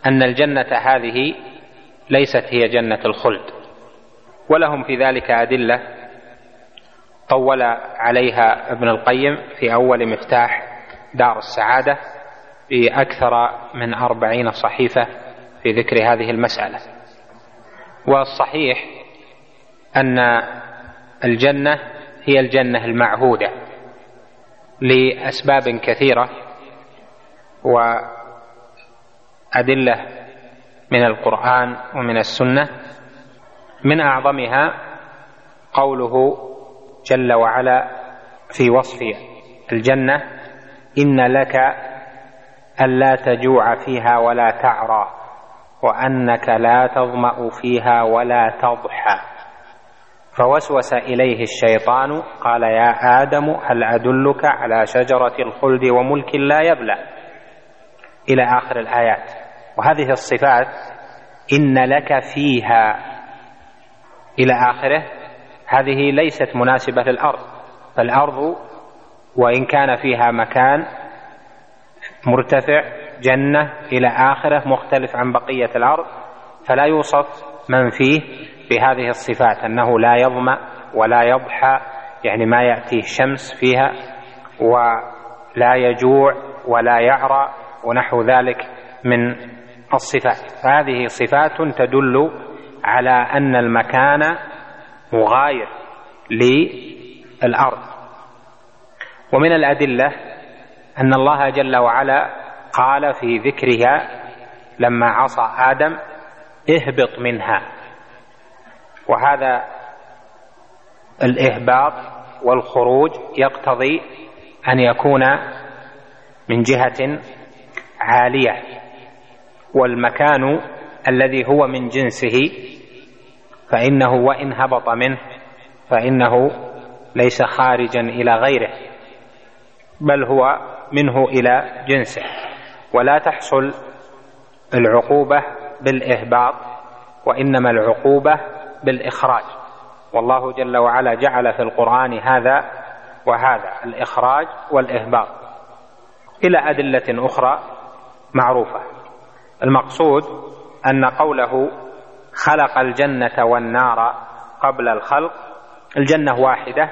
أن الجنة هذه ليست هي جنة الخلد. ولهم في ذلك أدلة طول عليها ابن القيم في أول مفتاح دار السعادة بأكثر من أربعين صحيفة في ذكر هذه المسألة. والصحيح أن الجنة هي الجنة المعهودة لأسباب كثيرة وأدلة من القرآن ومن السنة. من أعظمها قوله جل وعلا في وصف الجنة إن لك ألا تجوع فيها ولا تعرى وأنك لا تظمأ فيها ولا تضحى. فوسوس إليه الشيطان قال يا آدم هل أدلك على شجرة الخلد وملك لا يبلى؟ إلى آخر الآيات. وهذه الصفات إن لك فيها إلى آخره هذه ليست مناسبة للأرض فالأرض وإن كان فيها مكان مرتفع جنة إلى آخره مختلف عن بقية الأرض فلا يوصف من فيه بهذه الصفات أنه لا يظمأ ولا يضحى يعني ما يأتيه شمس فيها ولا يجوع ولا يعرى ونحو ذلك من الصفات. فهذه صفات تدل على أن المكان مغاير للأرض. ومن الأدلة أن الله جل وعلا قال في ذكرها لما عصى آدم اهبط منها. وهذا الإهباط والخروج يقتضي أن يكون من جهة عالية والمكان الذي هو من جنسه فإنه وإن هبط منه فإنه ليس خارجا إلى غيره بل هو منه إلى جنسه. ولا تحصل العقوبة بالإهباط وإنما العقوبة بالإخراج. والله جل وعلا جعل في القرآن هذا وهذا الإخراج والإهباط. إلى أدلة أخرى معروفة. المقصود أن قوله خلق الجنة والنار قبل الخلق. الجنة واحدة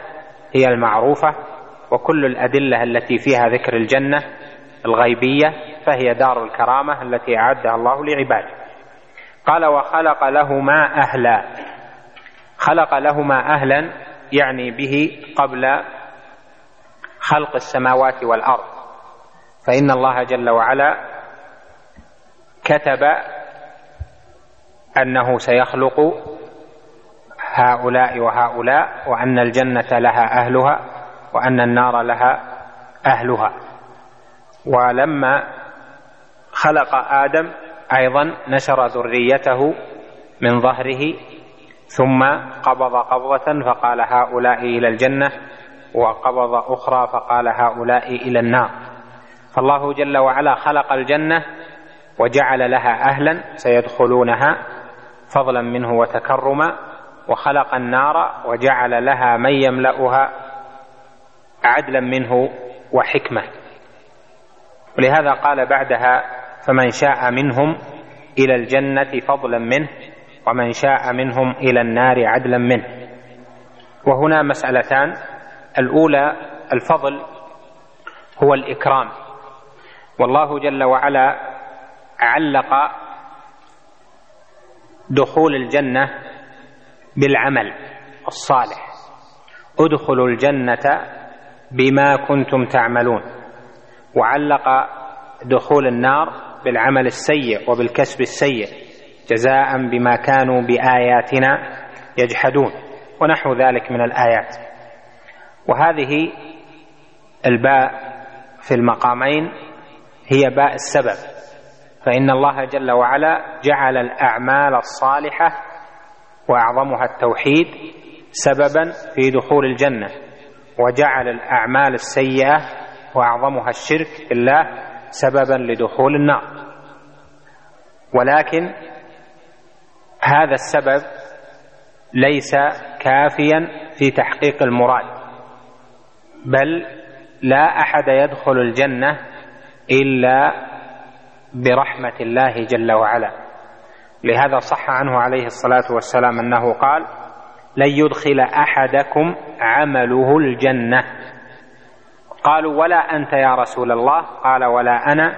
هي المعروفة وكل الأدلة التي فيها ذكر الجنة الغيبية فهي دار الكرامة التي أعدها الله لعباده. قال وخلق لهما أهلا. خلق لهما أهلا يعني به قبل خلق السماوات والأرض. فإن الله جل وعلا كتب أنه سيخلق هؤلاء وهؤلاء وأن الجنة لها أهلها وأن النار لها أهلها. ولما خلق آدم أيضا نشر ذريته من ظهره ثم قبض قبضة فقال هؤلاء إلى الجنة وقبض أخرى فقال هؤلاء إلى النار. فالله جل وعلا خلق الجنة وجعل لها أهلا سيدخلونها فضلا منه وتكرما وخلق النار وجعل لها من يملأها عدلا منه وحكمة. ولهذا قال بعدها فمن شاء منهم إلى الجنة فضلا منه ومن شاء منهم إلى النار عدلا منه. وهنا مسألتان الأولى الفضل هو الإكرام. والله جل وعلا علق دخول الجنة بالعمل الصالح. ادخلوا الجنة بما كنتم تعملون. وعلق دخول النار بالعمل السيء وبالكسب السيء جزاء بما كانوا بآياتنا يجحدون. ونحو ذلك من الآيات. وهذه الباء في المقامين هي باء السبب. فإن الله جل وعلا جعل الأعمال الصالحة وأعظمها التوحيد سببا في دخول الجنة وجعل الأعمال السيئة وأعظمها الشرك بالله سببا لدخول النار. ولكن هذا السبب ليس كافيا في تحقيق المراد بل لا أحد يدخل الجنة إلا برحمة الله جل وعلا. لهذا صح عنه عليه الصلاة والسلام أنه قال لن يدخل أحدكم عمله الجنة. قالوا ولا أنت يا رسول الله؟ قال ولا أنا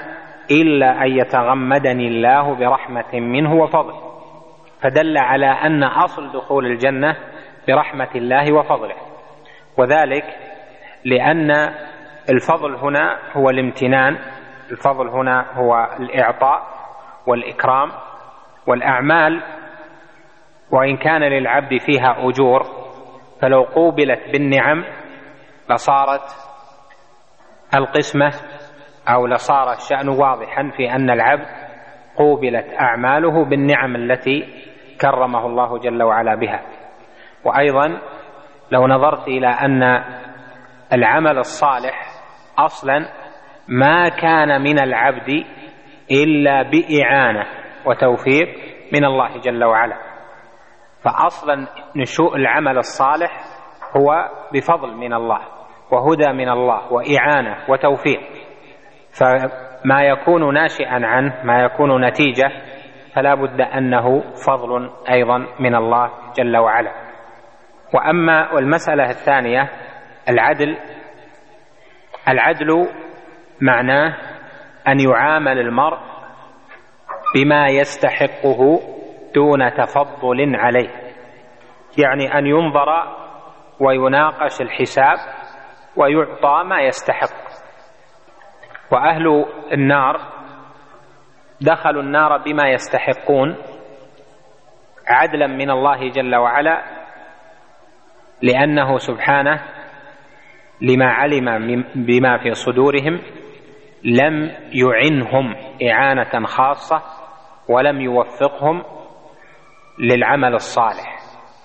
إلا أن يتغمدني الله برحمة منه وفضل. فدل على أن أصل دخول الجنة برحمة الله وفضله. وذلك لأن الفضل هنا هو الامتنان الفضل هنا هو الإعطاء والإكرام والأعمال وإن كان للعبد فيها أجور فلو قوبلت بالنعم لصارت القسمة أو لصار الشأن واضحا في أن العبد قوبلت أعماله بالنعم التي كرمه الله جل وعلا بها. وأيضا لو نظرت إلى أن العمل الصالح أصلا ما كان من العبد إلا بإعانة وتوفيق من الله جل وعلا. فاصلا نشوء العمل الصالح هو بفضل من الله وهدى من الله وإعانة وتوفيق. فما يكون ناشئا عنه ما يكون نتيجة فلا بد أنه فضل أيضا من الله جل وعلا. وأما والمسألة الثانية العدل العدل معناه أن يعامل المرء بما يستحقه دون تفضل عليه. يعني أن ينظر ويناقش الحساب ويعطى ما يستحق. وأهل النار دخلوا النار بما يستحقون عدلا من الله جل وعلا لأنه سبحانه لما علم بما في صدورهم لم يعنهم إعانة خاصة ولم يوفقهم للعمل الصالح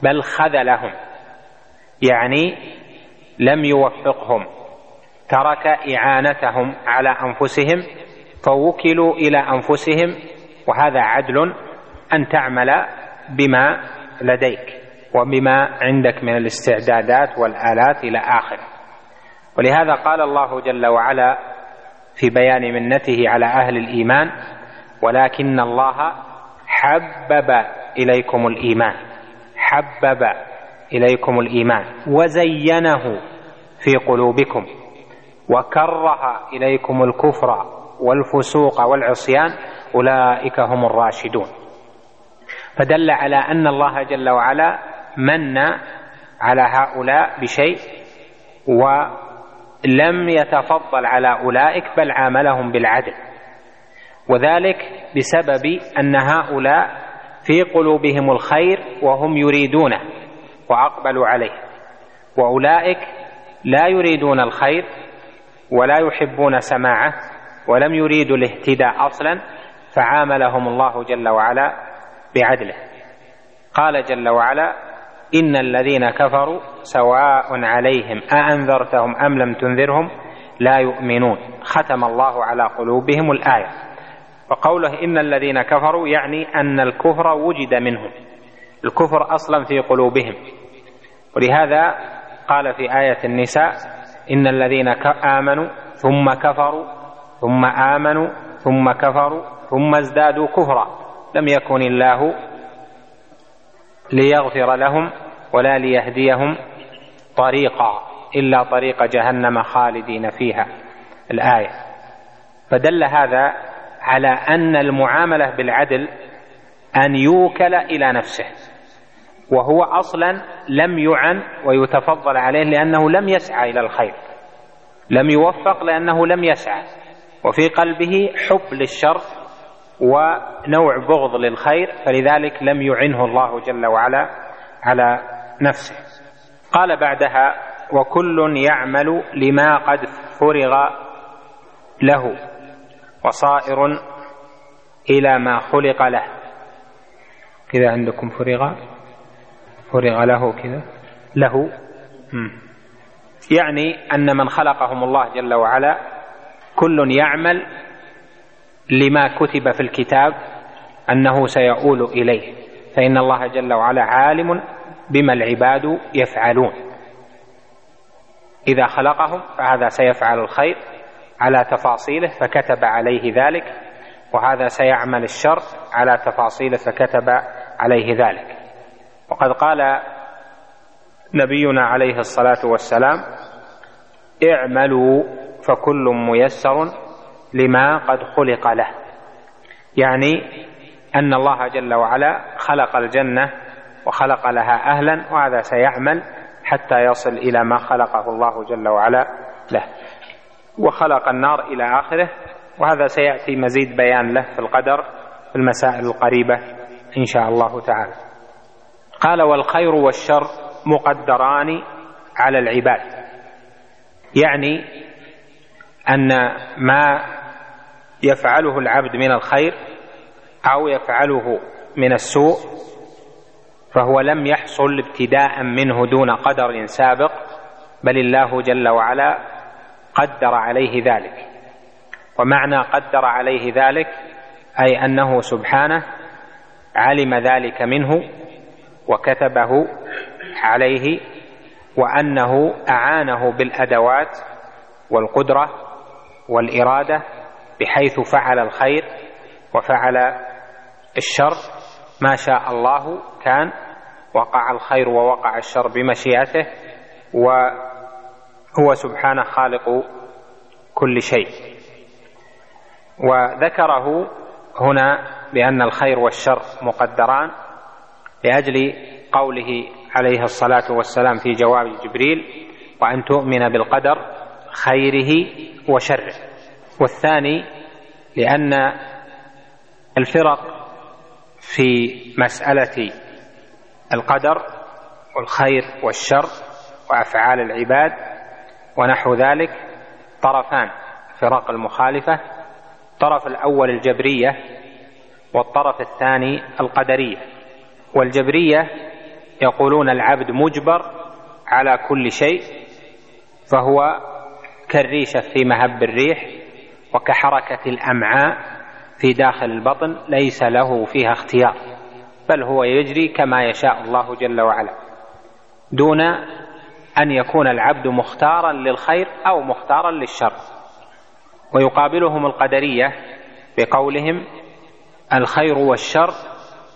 بل خذلهم يعني لم يوفقهم ترك إعانتهم على أنفسهم فوكلوا إلى أنفسهم وهذا عدل أن تعمل بما لديك وبما عندك من الاستعدادات والآلات إلى آخره. ولهذا قال الله جل وعلا في بيان منته على أهل الإيمان ولكن الله حبب إليكم الإيمان حبب إليكم الإيمان وزينه في قلوبكم وكره إليكم الكفر والفسوق والعصيان أولئك هم الراشدون. فدل على أن الله جل وعلا من على هؤلاء بشيء ولم يتفضل على أولئك بل عاملهم بالعدل. وذلك بسبب أن هؤلاء في قلوبهم الخير وهم يريدونه وأقبلوا عليه. وأولئك لا يريدون الخير ولا يحبون سماعه ولم يريدوا الاهتداء أصلا فعاملهم الله جل وعلا بعدله. قال جل وعلا إن الذين كفروا سواء عليهم أأنذرتهم أم لم تنذرهم لا يؤمنون. ختم الله على قلوبهم الآية. وقوله إن الذين كفروا يعني أن الكفر وجد منهم. الكفر أصلا في قلوبهم. ولهذا قال في آية النساء إن الذين آمنوا ثم كفروا ثم آمنوا ثم كفروا ثم ازدادوا كفرا. لم يكن الله ليغفر لهم ولا ليهديهم طريقا إلا طريق جهنم خالدين فيها. الآية. فدل هذا على أن المعاملة بالعدل أن يوكل إلى نفسه وهو أصلا لم يعن ويتفضل عليه لأنه لم يسعى إلى الخير لم يوفق لأنه لم يسعى وفي قلبه حب للشر ونوع بغض للخير فلذلك لم يعنه الله جل وعلا على نفسه. قال بعدها وكل يعمل لما قد فرغ له وصائر إلى ما خلق له. كذا عندكم فرغ؟ فرغ له كذا. له. يعني أن من خلقهم الله جل وعلا كل يعمل لما كتب في الكتاب أنه سيؤول إليه. فإن الله جل وعلا عالم بما العباد يفعلون. إذا خلقهم فهذا سيفعل الخير على تفاصيله فكتب عليه ذلك وهذا سيعمل الشر على تفاصيله فكتب عليه ذلك. وقد قال نبينا عليه الصلاة والسلام اعملوا فكل ميسر لما قد خلق له. يعني أن الله جل وعلا خلق الجنة وخلق لها أهلا وهذا سيعمل حتى يصل إلى ما خلقه الله جل وعلا له. وخلق النار إلى آخره وهذا سيأتي مزيد بيان له في القدر في المسائل القريبة إن شاء الله تعالى. قال والخير والشر مقدران على العباد. يعني أن ما يفعله العبد من الخير أو يفعله من السوء فهو لم يحصل ابتداء منه دون قدر سابق بل الله جل وعلا قدر عليه ذلك. ومعنى قدر عليه ذلك أي أنه سبحانه علم ذلك منه وكتبه عليه وأنه أعانه بالأدوات والقدرة والإرادة بحيث فعل الخير وفعل الشر ما شاء الله كان وقع الخير ووقع الشر بمشيئته وهو سبحانه خالق كل شيء. وذكره هنا بأن الخير والشر مقدران لأجل قوله عليه الصلاة والسلام في جواب جبريل وأن تؤمن بالقدر خيره وشره والثاني لأن الفرق في مسألة القدر والخير والشر وأفعال العباد ونحو ذلك طرفان فرق المخالفة الطرف الأول الجبرية والطرف الثاني القدرية. والجبرية يقولون العبد مجبر على كل شيء فهو كالريشة في مهب الريح وكحركة الأمعاء في داخل البطن ليس له فيها اختيار بل هو يجري كما يشاء الله جل وعلا. دون أن يكون العبد مختارا للخير أو مختارا للشر. ويقابلهم القدرية بقولهم الخير والشر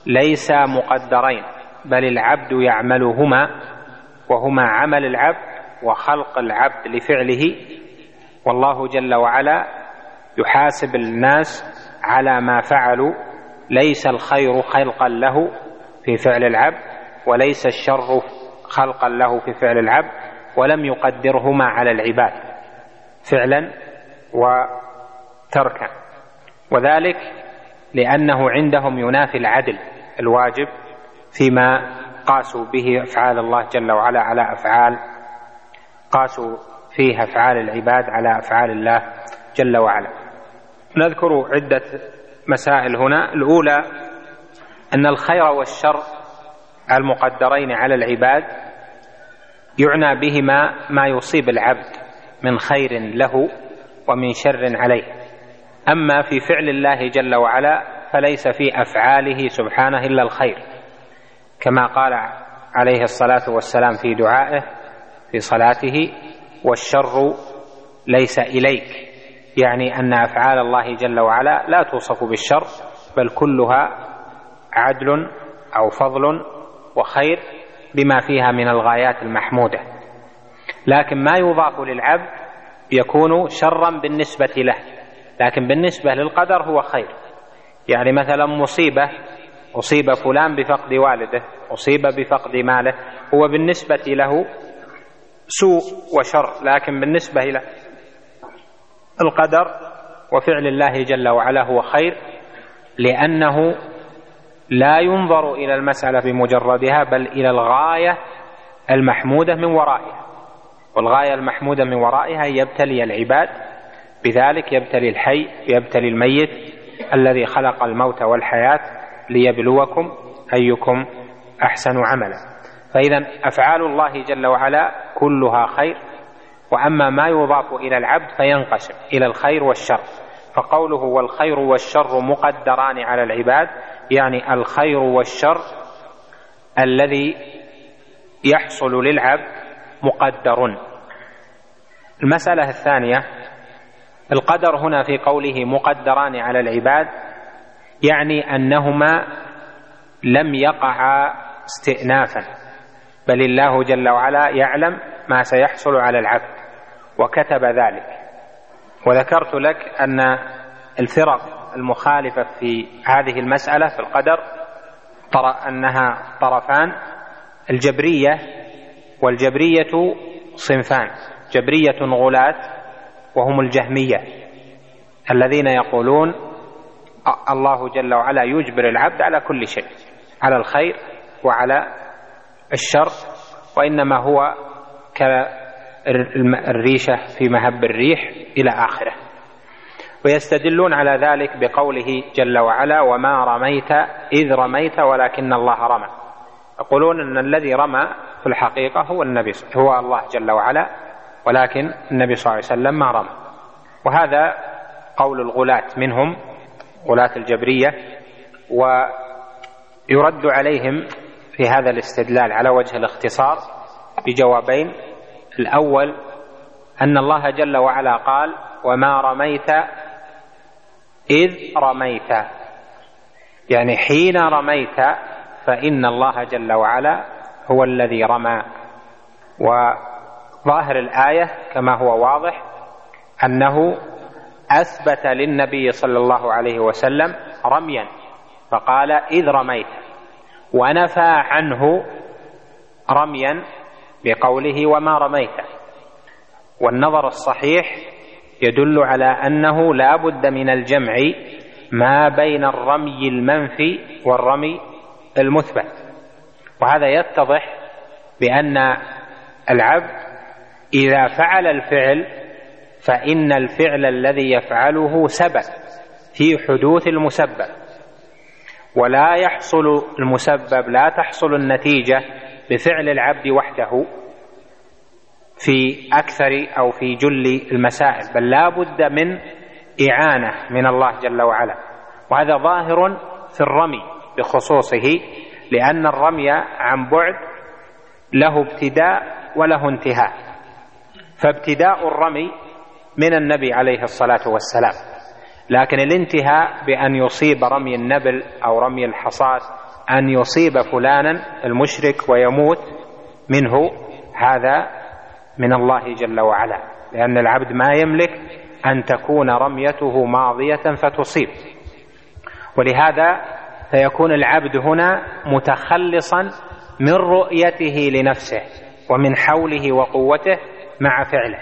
ليس مقدرين بل العبد يعملهما وهما عمل العبد وخلق العبد لفعله. والله جل وعلا يحاسب الناس على ما فعلوا ليس الخير خلقا له في فعل العبد وليس الشر خلقا له في فعل العبد ولم يقدرهما على العباد فعلا وتركا. وذلك لأنه عندهم ينافي العدل الواجب فيما قاسوا به أفعال الله جل وعلا على أفعال قاسوا فيه أفعال العباد على أفعال الله جل وعلا. نذكر عدة مسائل هنا. الأولى أن الخير والشر المقدرين على العباد يعنى بهما ما يصيب العبد من خير له ومن شر عليه. أما في فعل الله جل وعلا فليس في أفعاله سبحانه إلا الخير كما قال عليه الصلاة والسلام في دعائه في صلاته والشر ليس إليك. يعني أن أفعال الله جل وعلا لا توصف بالشر بل كلها عدل أو فضل وخير بما فيها من الغايات المحمودة. لكن ما يضاف للعبد يكون شرا بالنسبة له لكن بالنسبة للقدر هو خير. يعني مثلا مصيبة أصيب فلان بفقد والده أصيب بفقد ماله هو بالنسبة له سوء وشر لكن بالنسبة إلى القدر وفعل الله جل وعلا هو خير لأنه لا ينظر إلى المسألة بمجردها بل إلى الغاية المحمودة من ورائها. والغاية المحمودة من ورائها يبتلي العباد بذلك يبتلي الحي يبتلي الميت الذي خلق الموت والحياة ليبلوكم أيكم أحسن عملا. فإذا أفعال الله جل وعلا كلها خير وأما ما يضاف إلى العبد فينقسم إلى الخير والشر. فقوله والخير والشر مقدران على العباد يعني الخير والشر الذي يحصل للعبد مقدر. المسألة الثانية القدر هنا في قوله مقدران على العباد يعني أنهما لم يقعا استئنافا. بل الله جل وعلا يعلم ما سيحصل على العبد وكتب ذلك. وذكرت لك أن الفرق المخالفة في هذه المسألة في القدر أنها طرفان الجبرية والجبرية صنفان جبرية غلاة وهم الجهمية الذين يقولون الله جل وعلا يجبر العبد على كل شيء على الخير وعلى الشر وإنما هو كالريشة في مهب الريح إلى آخره. ويستدلون على ذلك بقوله جل وعلا وما رميت إذ رميت ولكن الله رمى. يقولون أن الذي رمى في الحقيقة هو النبي هو الله جل وعلا ولكن النبي صلى الله عليه وسلم ما رمى. وهذا قول الغلاة منهم غلاة الجبرية ويرد عليهم في هذا الاستدلال على وجه الاختصار بجوابين الأول أن الله جل وعلا قال وما رميت إذ رميت. يعني حين رميت فإن الله جل وعلا هو الذي رمى. وظاهر الآية كما هو واضح أنه أثبت للنبي صلى الله عليه وسلم رميا فقال إذ رميت. ونفى عنه رميا بقوله وما رميت. والنظر الصحيح يدل على أنه لا بد من الجمع ما بين الرمي المنفي والرمي المثبت. وهذا يتضح بأن العبد إذا فعل الفعل فإن الفعل الذي يفعله سبب في حدوث المسبب. ولا يحصل المسبب لا تحصل النتيجة بفعل العبد وحده. في أكثر أو في جل المسائل بل لا بد من إعانة من الله جل وعلا. وهذا ظاهر في الرمي بخصوصه لأن الرمي عن بعد له ابتداء وله انتهاء. فابتداء الرمي من النبي عليه الصلاة والسلام. لكن الانتهاء بأن يصيب رمي النبل أو رمي الحصاد أن يصيب فلانا المشرك ويموت منه هذا من الله جل وعلا لأن العبد ما يملك أن تكون رميته ماضية فتصيب. ولهذا فيكون العبد هنا متخلصا من رؤيته لنفسه ومن حوله وقوته مع فعله.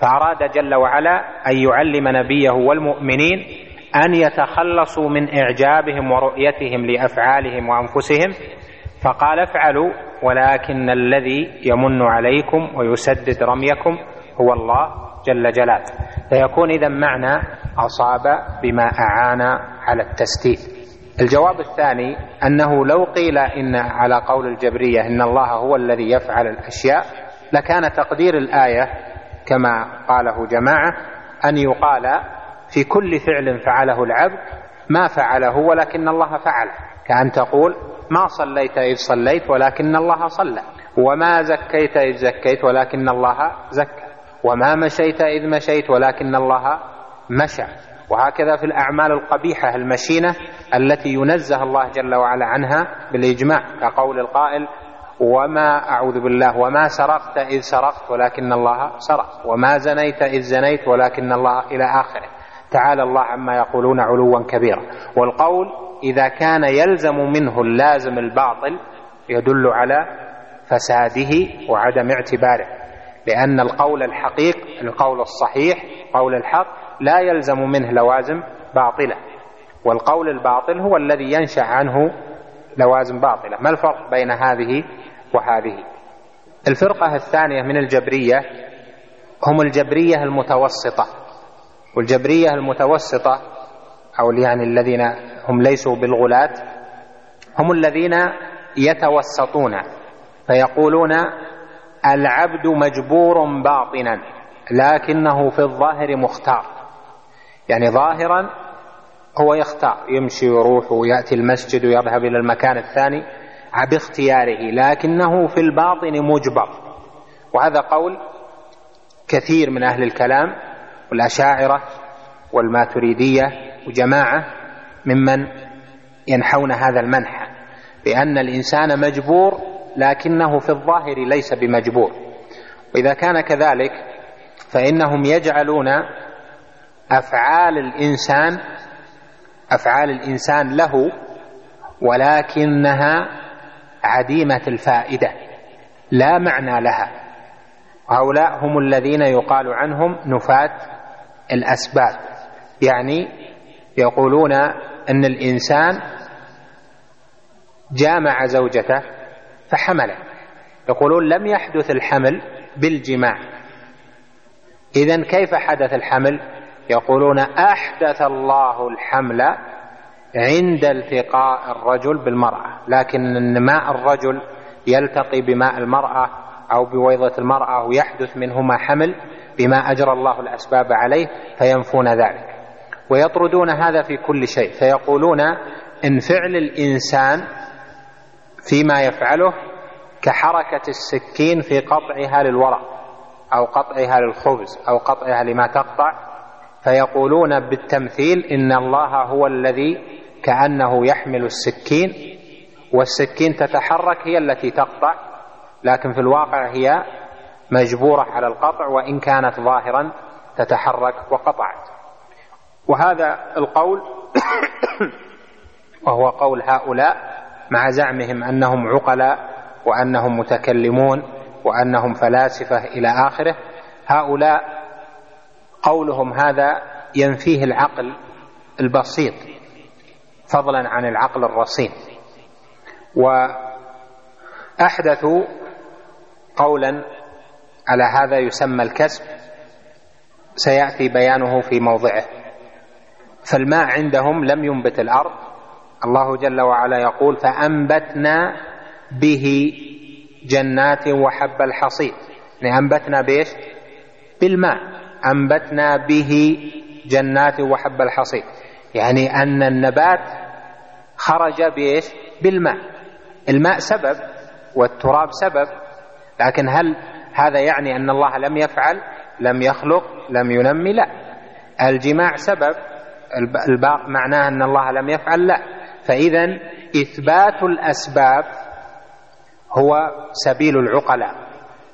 فأراد جل وعلا أن يعلم نبيه والمؤمنين أن يتخلصوا من إعجابهم ورؤيتهم لأفعالهم وأنفسهم فقال افعلوا ولكن الذي يمن عليكم ويسدد رميكم هو الله جل جلاله. فيكون إذا معنى أصاب بما أعان على التسديد. الجواب الثاني أنه لو قيل إن على قول الجبرية إن الله هو الذي يفعل الأشياء لكان تقدير الآية كما قاله جماعة أن يقال في كل فعل فعله العبد ما فعله ولكن الله فعله. كأن تقول ما صليت إذ صليت ولكن الله صلى وما زكيت إذ زكيت ولكن الله زكى وما مشيت إذ مشيت ولكن الله مشى. وهكذا في الأعمال القبيحة المشينة التي ينزه الله جل وعلا عنها بالإجماع كقول القائل وما أعوذ بالله وما سرقت إذ سرقت ولكن الله سرق وما زنيت إذ زنيت ولكن الله إلى آخره. تعالى الله عما يقولون علوا كبيرا. والقول إذا كان يلزم منه اللازم الباطل يدل على فساده وعدم اعتباره. لأن القول الحقيق القول الصحيح قول الحق لا يلزم منه لوازم باطلة. والقول الباطل هو الذي ينشأ عنه لوازم باطلة. ما الفرق بين هذه وهذه؟ الفرقة الثانية من الجبرية هم الجبرية المتوسطة. والجبرية المتوسطة أو يعني الذين هم ليسوا بالغلاة هم الذين يتوسطون فيقولون العبد مجبور باطنا لكنه في الظاهر مختار. يعني ظاهرا هو يختار يمشي ويروح ويأتي المسجد ويذهب إلى المكان الثاني باختياره لكنه في الباطن مجبر. وهذا قول كثير من أهل الكلام والأشاعرة والماتريدية وجماعة ممن ينحون هذا المنحى بأن الإنسان مجبور لكنه في الظاهر ليس بمجبور. وإذا كان كذلك فإنهم يجعلون أفعال الإنسان أفعال الإنسان له ولكنها عديمة الفائدة لا معنى لها. هؤلاء هم الذين يقال عنهم نفاة الأسباب يعني يقولون أن الإنسان جامع زوجته فحمله. يقولون لم يحدث الحمل بالجماع. إذا كيف حدث الحمل؟ يقولون أحدث الله الحمل عند التقاء الرجل بالمرأة لكن ماء الرجل يلتقي بماء المرأة أو بويضة المرأة ويحدث منهما حمل بما أجرى الله الأسباب عليه فينفون ذلك. ويطردون هذا في كل شيء. فيقولون إن فعل الإنسان فيما يفعله كحركة السكين في قطعها للورق أو قطعها للخبز أو قطعها لما تقطع. فيقولون بالتمثيل إن الله هو الذي كأنه يحمل السكين والسكين تتحرك هي التي تقطع لكن في الواقع هي مجبورة على القطع وإن كانت ظاهرا تتحرك وقطعت. وهذا القول وهو قول هؤلاء مع زعمهم أنهم عقلاء وأنهم متكلمون وأنهم فلاسفة إلى آخره. هؤلاء قولهم هذا ينفيه العقل البسيط فضلا عن العقل الرصين. وأحدثوا قولا على هذا يسمى الكسب سيأتي بيانه في موضعه. فالماء عندهم لم ينبت الأرض. الله جل وعلا يقول فأنبتنا به جنات وحب الحصيد. يعني أنبتنا بإيش؟ بالماء. أنبتنا به جنات وحب الحصيد. يعني أن النبات خرج بإيش؟ بالماء. الماء سبب والتراب سبب. لكن هل هذا يعني أن الله لم يفعل؟ لم يخلق؟ لم ينمي؟ لا. الجماع سبب. الباق معناه أن الله لم يفعل لا. فاذا إثبات الأسباب هو سبيل العقلاء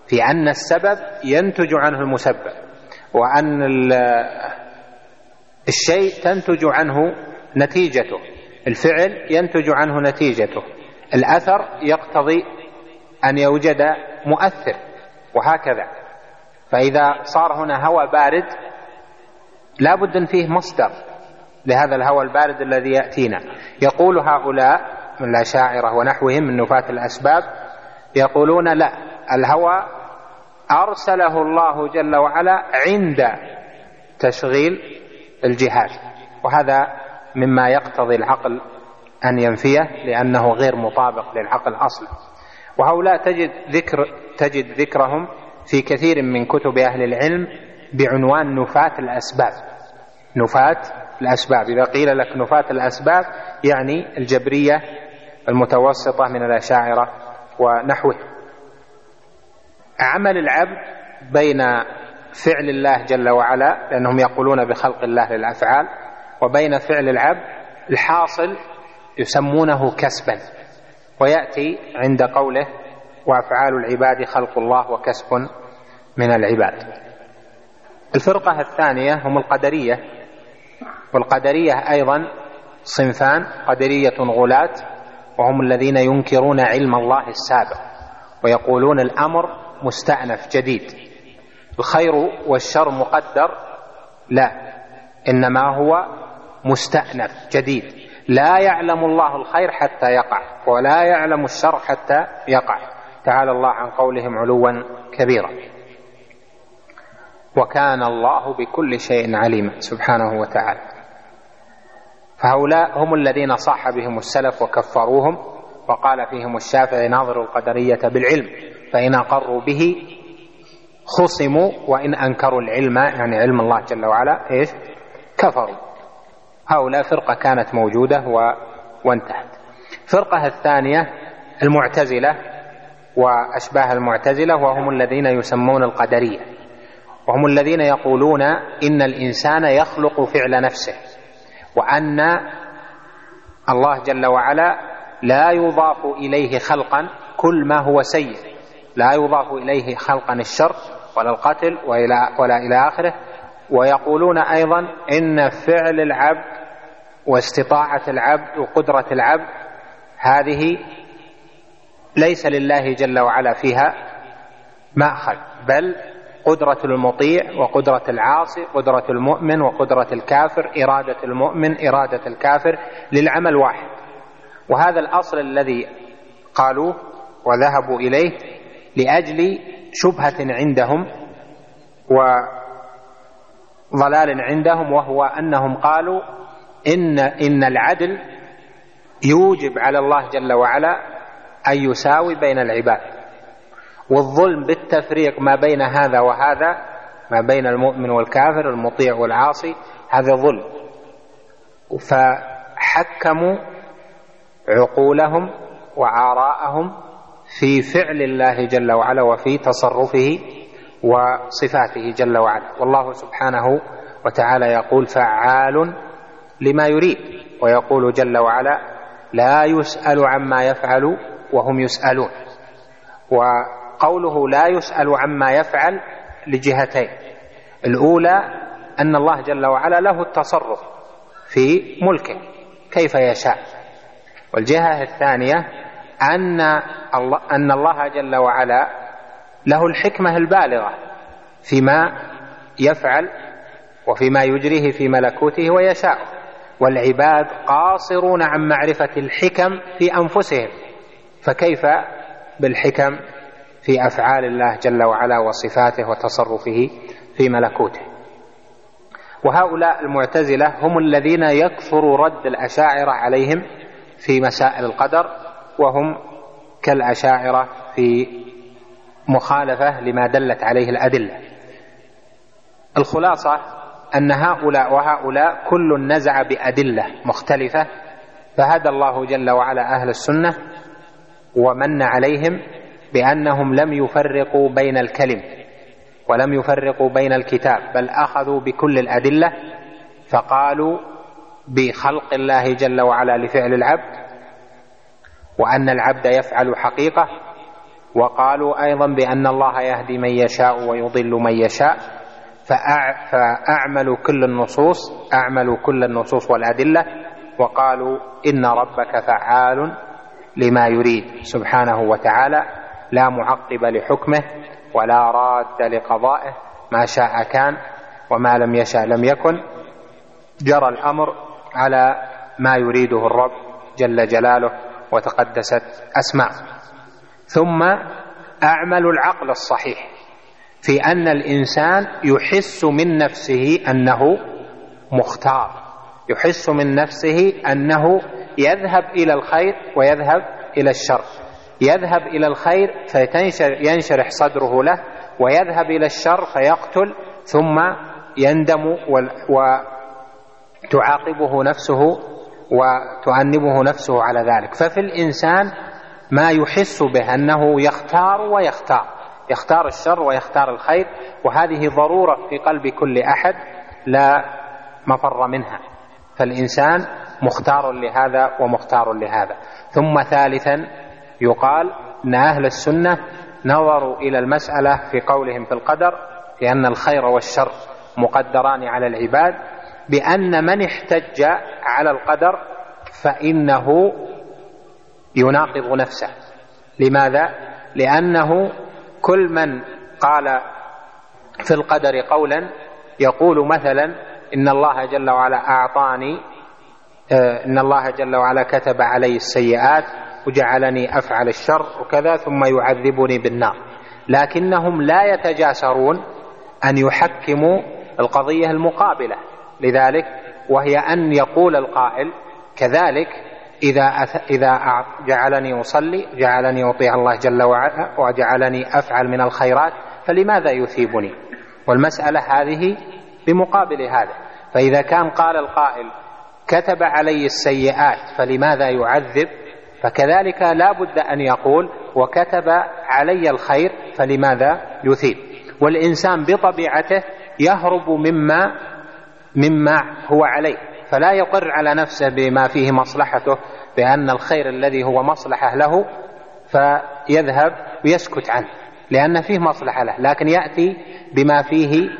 في أن السبب ينتج عنه المسبب وأن الشيء تنتج عنه نتيجته الفعل ينتج عنه نتيجته الأثر يقتضي أن يوجد مؤثر وهكذا. فإذا صار هنا هواء بارد لا بد أن فيه مصدر. لهذا الهواء البارد الذي يأتينا. يقول هؤلاء من الأشاعرة ونحوهم من نفاة الأسباب يقولون لا الهواء أرسله الله جل وعلا عند تشغيل الجهاز وهذا مما يقتضي العقل أن ينفيه لأنه غير مطابق للعقل أصلا وهؤلاء تجد ذكر تجد ذكرهم في كثير من كتب أهل العلم بعنوان نفاة الأسباب. نفاة الأسباب. إذا قيل لك نفاة الأسباب يعني الجبرية المتوسطة من الأشاعرة ونحوه. عمل العبد بين فعل الله جل وعلا لأنهم يقولون بخلق الله للأفعال وبين فعل العبد الحاصل يسمونه كسبا. ويأتي عند قوله وأفعال العباد خلق الله وكسب من العباد. الفرقة الثانية هم القدرية. والقدرية أيضا صنفان قدرية غلاة وهم الذين ينكرون علم الله السابق ويقولون الأمر مستأنف جديد. الخير والشر مقدر؟ لا إنما هو مستأنف جديد. لا يعلم الله الخير حتى يقع ولا يعلم الشر حتى يقع. تعالى الله عن قولهم علوا كبيرا. وكان الله بكل شيء عليما سبحانه وتعالى. فهؤلاء هم الذين صاح بهم السلف وكفروهم وقال فيهم الشافعي ناظر القدرية بالعلم فإن أقروا به خصموا وإن أنكروا العلم يعني علم الله جل وعلا إيش؟ كفروا. هؤلاء فرقة كانت موجودة و... وانتهت. الفرقة الثانية المعتزلة وأشباه المعتزلة وهم الذين يسمون القدرية وهم الذين يقولون إن الإنسان يخلق فعل نفسه. وأن الله جل وعلا لا يضاف إليه خلقا كل ما هو سيء. لا يضاف إليه خلقا الشر ولا القتل وإلى ولا إلى آخره. ويقولون أيضا إن فعل العبد واستطاعة العبد وقدرة العبد هذه ليس لله جل وعلا فيها مأخذ بل قدرة المطيع وقدرة العاصي قدرة المؤمن وقدرة الكافر إرادة المؤمن إرادة الكافر للعمل واحد. وهذا الأصل الذي قالوه وذهبوا إليه لأجل شبهة عندهم وضلال عندهم وهو أنهم قالوا إن إن العدل يوجب على الله جل وعلا أن يساوي بين العباد. والظلم بالتفريق ما بين هذا وهذا ما بين المؤمن والكافر المطيع والعاصي هذا ظلم. فحكموا عقولهم وآراءهم في فعل الله جل وعلا وفي تصرفه وصفاته جل وعلا. والله سبحانه وتعالى يقول فعال لما يريد ويقول جل وعلا لا يسأل عما يفعل وهم يسألون. وقوله لا يسأل عما يفعل لجهتين. الأولى أن الله جل وعلا له التصرف في ملكه كيف يشاء. والجهة الثانية أن الله, أن الله جل وعلا له الحكمة البالغة فيما يفعل وفيما يجريه في ملكوته ويشاء. والعباد قاصرون عن معرفة الحكم في أنفسهم فكيف بالحكم في أفعال الله جل وعلا وصفاته وتصرفه في ملكوته. وهؤلاء المعتزلة هم الذين يكثر رد الأشاعرة عليهم في مسائل القدر وهم كالأشاعرة في مخالفة لما دلت عليه الأدلة. الخلاصة أن هؤلاء وهؤلاء كل نزع بأدلة مختلفة فهدى الله جل وعلا أهل السنة ومن عليهم بأنهم لم يفرقوا بين الكلم ولم يفرقوا بين الكتاب بل أخذوا بكل الأدلة فقالوا بخلق الله جل وعلا لفعل العبد وأن العبد يفعل حقيقة وقالوا أيضا بأن الله يهدي من يشاء ويضل من يشاء فأعملوا كل النصوص أعملوا كل النصوص والأدلة وقالوا إن ربك فعال لما يريد سبحانه وتعالى. لا معقب لحكمه ولا راد لقضائه. ما شاء كان وما لم يشاء لم يكن. جرى الأمر على ما يريده الرب جل جلاله وتقدست اسماء ثم أعمل العقل الصحيح في أن الإنسان يحس من نفسه أنه مختار. يحس من نفسه أنه يذهب إلى الخير ويذهب إلى الشر. يذهب إلى الخير فينشرح صدره له ويذهب إلى الشر فيقتل ثم يندم وتعاقبه نفسه وتؤنبه نفسه على ذلك. ففي الإنسان ما يحس به أنه يختار ويختار يختار الشر ويختار الخير وهذه ضرورة في قلب كل أحد لا مفر منها. فالإنسان مختار لهذا ومختار لهذا. ثم ثالثا يقال إن أهل السنة نظروا إلى المسألة في قولهم في القدر لأن الخير والشر مقدران على العباد بأن من احتج على القدر فإنه يناقض نفسه. لماذا؟ لأنه كل من قال في القدر قولا يقول مثلا إن الله جل وعلا أعطاني آه، إن الله جل وعلا كتب علي السيئات وجعلني أفعل الشر وكذا ثم يعذبني بالنار. لكنهم لا يتجاسرون أن يحكموا القضية المقابلة. لذلك وهي أن يقول القائل كذلك إذا إذا جعلني أصلي جعلني أطيع الله جل وعلا وجعلني أفعل من الخيرات فلماذا يثيبني؟ والمسألة هذه بمقابل هذا. فإذا كان قال القائل كتب علي السيئات فلماذا يعذب؟ فكذلك لا بد أن يقول وكتب علي الخير فلماذا يثيب؟ والإنسان بطبيعته يهرب مما مما هو عليه فلا يقر على نفسه بما فيه مصلحته بأن الخير الذي هو مصلحة له فيذهب ويسكت عنه لأن فيه مصلحة له لكن يأتي بما فيه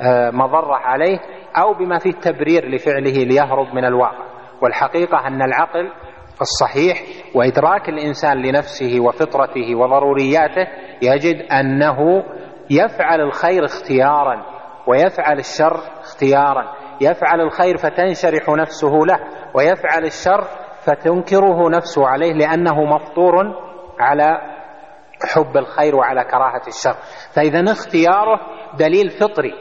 آه، مضرة عليه أو بما فيه تبرير لفعله ليهرب من الواقع. والحقيقة أن العقل الصحيح وإدراك الإنسان لنفسه وفطرته وضرورياته يجد أنه يفعل الخير اختيارا ويفعل الشر اختيارا. يفعل الخير فتنشرح نفسه له ويفعل الشر فتنكره نفسه عليه لأنه مفطور على حب الخير وعلى كراهة الشر. فإذا اختياره دليل فطري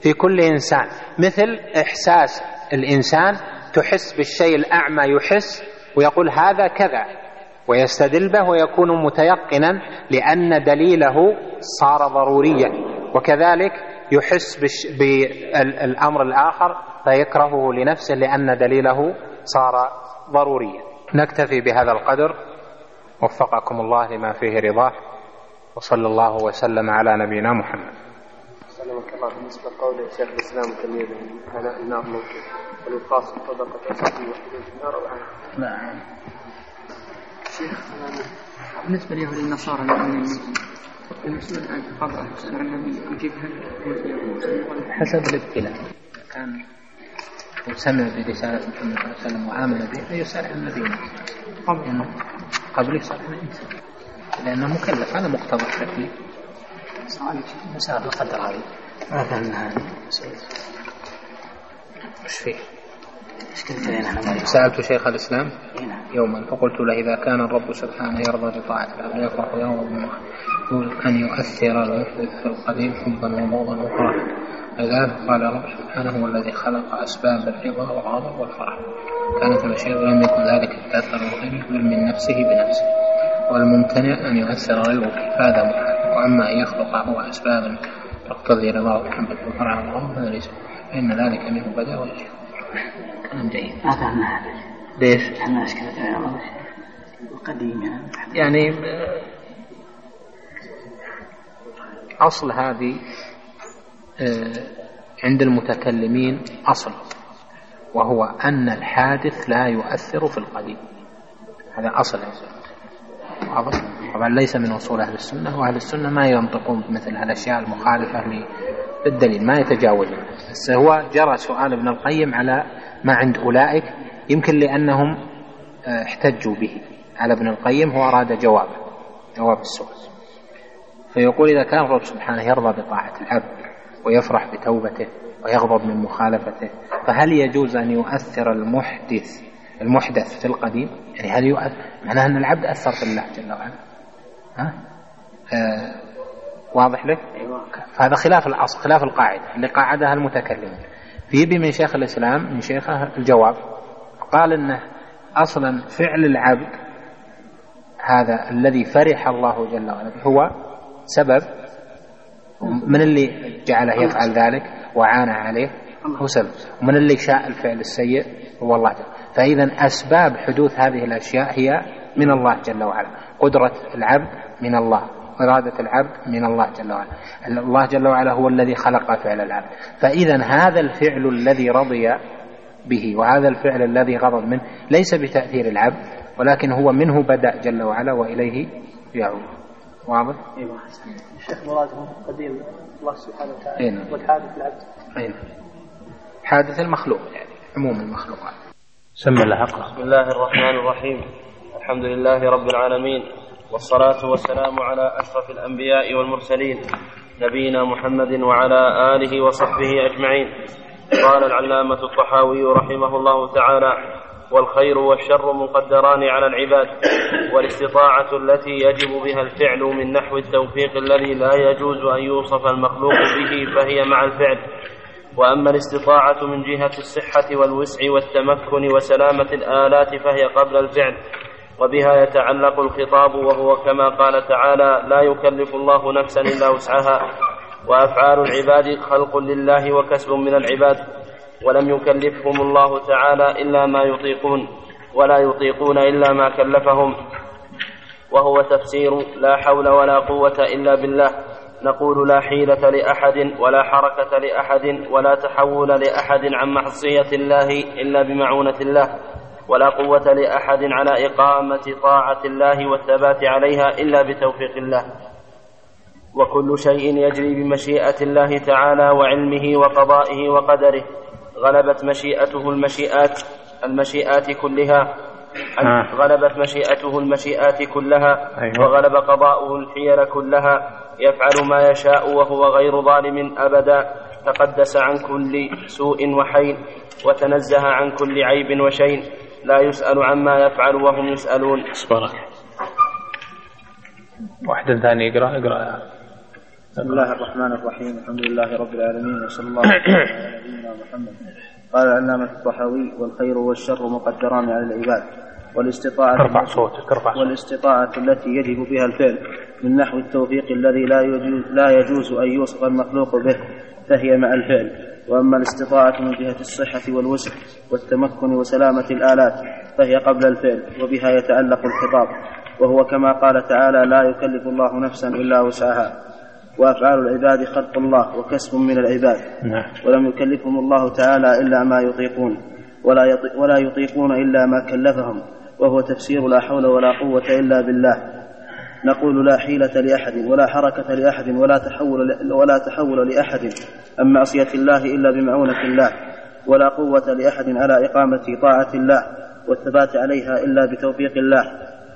في كل إنسان. مثل إحساس الإنسان تحس بالشيء الأعمى يحس ويقول هذا كذا ويستدل به ويكون متيقنا لأن دليله صار ضروريا وكذلك يحس بالأمر الآخر فيكرهه لنفسه لأن دليله صار ضروريا. نكتفي بهذا القدر. وفقكم الله لما فيه رضاه. وصلى الله وسلم على نبينا محمد. سلمك الله بالنسبة لقول شيخ الإسلام تمييز هنا النار ممكن في النار أو نعم شيخ بالنسبة ليهود النصارى المسؤول عن قضاء عن النبي يجيبها حسب الابتلاء. كان وسمع برسالة محمد صلى الله عليه وسلم وآمن به فيسأل عن نبينا قبل قبل عن الإنسان لأنه مكلف هذا مقتضى التكليف مسألة القدر هذه. ما فهمنا هذه وش فيه؟ سألت شيخ الإسلام يوما فقلت له إذا كان الرب سبحانه يرضى بطاعة العبد يفرح يوم أن يؤثر المحدث في القديم حبا وبغضا وفرحا لذلك قال الرب سبحانه هو الذي خلق أسباب الرضا والغضب والفرح. كانت المشيئة ولم يكن ذلك التأثر الغير بل من نفسه بنفسه. والممتنع أن يؤثر غيره فهذا محال. وأما أن يخلق هو أسبابا تقتضي رضاه محمد وفرح الله فهذا ليس فإن ذلك منه بدا وجه. كلام جيد؟ ما فهمنا هذا. ليش؟ إحنا اشكال القديم يعني. أصل هذه آه، عند المتكلمين أصل وهو أن الحادث لا يؤثر في القديم. هذا أصل واضح؟ طبعا ليس من أصول أهل السنة وأهل السنة ما ينطقون بمثل هالأشياء المخالفة للدليل ما يتجاوزون. بس هو جرى سؤال ابن القيم على ما عند أولئك يمكن لأنهم آه، احتجوا به. على ابن القيم هو أراد جوابه جواب السؤال. فيقول إذا كان الرب سبحانه يرضى بطاعة العبد ويفرح بتوبته ويغضب من مخالفته فهل يجوز أن يؤثر المحدث المحدث في القديم؟ يعني هل يؤثر معناه أن العبد أثر في الله جل وعلا. ها؟ آه واضح لك؟ فهذا خلاف الأصل خلاف القاعدة. اللي قاعدها المتكلمون فيبي من شيخ الإسلام من شيخه الجواب. قال أنه أصلا فعل العبد هذا الذي فرح الله جل وعلا هو سبب من اللي جعله يفعل ذلك وعانى عليه هو سبب. ومن اللي شاء الفعل السيء هو الله جل فإذا أسباب حدوث هذه الأشياء هي من الله جل وعلا. قدرة العبد من الله. إرادة العبد من الله جل وعلا. الله جل وعلا هو الذي خلق فعل العبد. فإذا هذا الفعل الذي رضي به وهذا الفعل الذي غضب منه ليس بتأثير العبد ولكن هو منه بدأ جل وعلا وإليه يعود. واضح؟ إيوه الشيخ مرادهم قديم. الله سبحانه وتعالى. إيه نعم. والحادث العبد. أي نعم. حادث المخلوق يعني عموم المخلوقات. سمى الحق بسم الله الرحمن الرحيم. الحمد لله رب العالمين. والصلاة والسلام على أشرف الأنبياء والمرسلين نبينا محمد وعلى آله وصحبه أجمعين. قال العلامة الطحاوي رحمه الله تعالى والخير والشر مقدران على العباد والاستطاعة التي يجب بها الفعل من نحو التوفيق الذي لا يجوز أن يوصف المخلوق به فهي مع الفعل. وأما الاستطاعة من جهة الصحة والوسع والتمكن وسلامة الآلات فهي قبل الفعل. وبها يتعلق الخطاب وهو كما قال تعالى لا يكلف الله نفسا إلا وسعها وأفعال العباد خلق لله وكسب من العباد ولم يكلفهم الله تعالى إلا ما يطيقون ولا يطيقون إلا ما كلفهم وهو تفسير لا حول ولا قوة إلا بالله نقول لا حيلة لأحد ولا حركة لأحد ولا تحول لأحد عن معصية الله إلا بمعونة الله ولا قوة لأحد على إقامة طاعة الله والثبات عليها إلا بتوفيق الله. وكل شيء يجري بمشيئة الله تعالى وعلمه وقضائه وقدره. غلبت مشيئته المشيئات المشيئات كلها. آه. غلبت مشيئته المشيئات كلها. أيوة. وغلب قضاؤه الحيل كلها. يفعل ما يشاء وهو غير ظالم أبدا. تقدس عن كل سوء وحين. وتنزه عن كل عيب وشين. لا يسأل عما يفعل وهم يسألون. بارك واحد ثاني اقرأ اقرأ. بسم الله الرحمن الرحيم. الحمد لله رب العالمين وصلى الله على نبينا محمد. قال العلامة الطحاوي والخير والشر مقدران على العباد والاستطاعة ارفع صوتك ارفع والاستطاعة التي يجب بها الفعل. من نحو التوفيق الذي لا يجوز, لا يجوز أن يوصف المخلوق به فهي مع الفعل. وأما الاستطاعة من جهة الصحة والوسع والتمكن وسلامة الآلات فهي قبل الفعل وبها يتعلق الخطاب وهو كما قال تعالى لا يكلف الله نفسا إلا وسعها وأفعال العباد خلق الله وكسب من العباد نعم. ولم يكلفهم الله تعالى إلا ما يطيقون ولا, يطي ولا يطيقون إلا ما كلفهم وهو تفسير لا حول ولا قوة إلا بالله نقول لا حيلة لأحد ولا حركة لأحد ولا تحول ولا تحول لأحد عن معصية الله إلا بمعونة الله ولا قوة لأحد على إقامة طاعة الله والثبات عليها إلا بتوفيق الله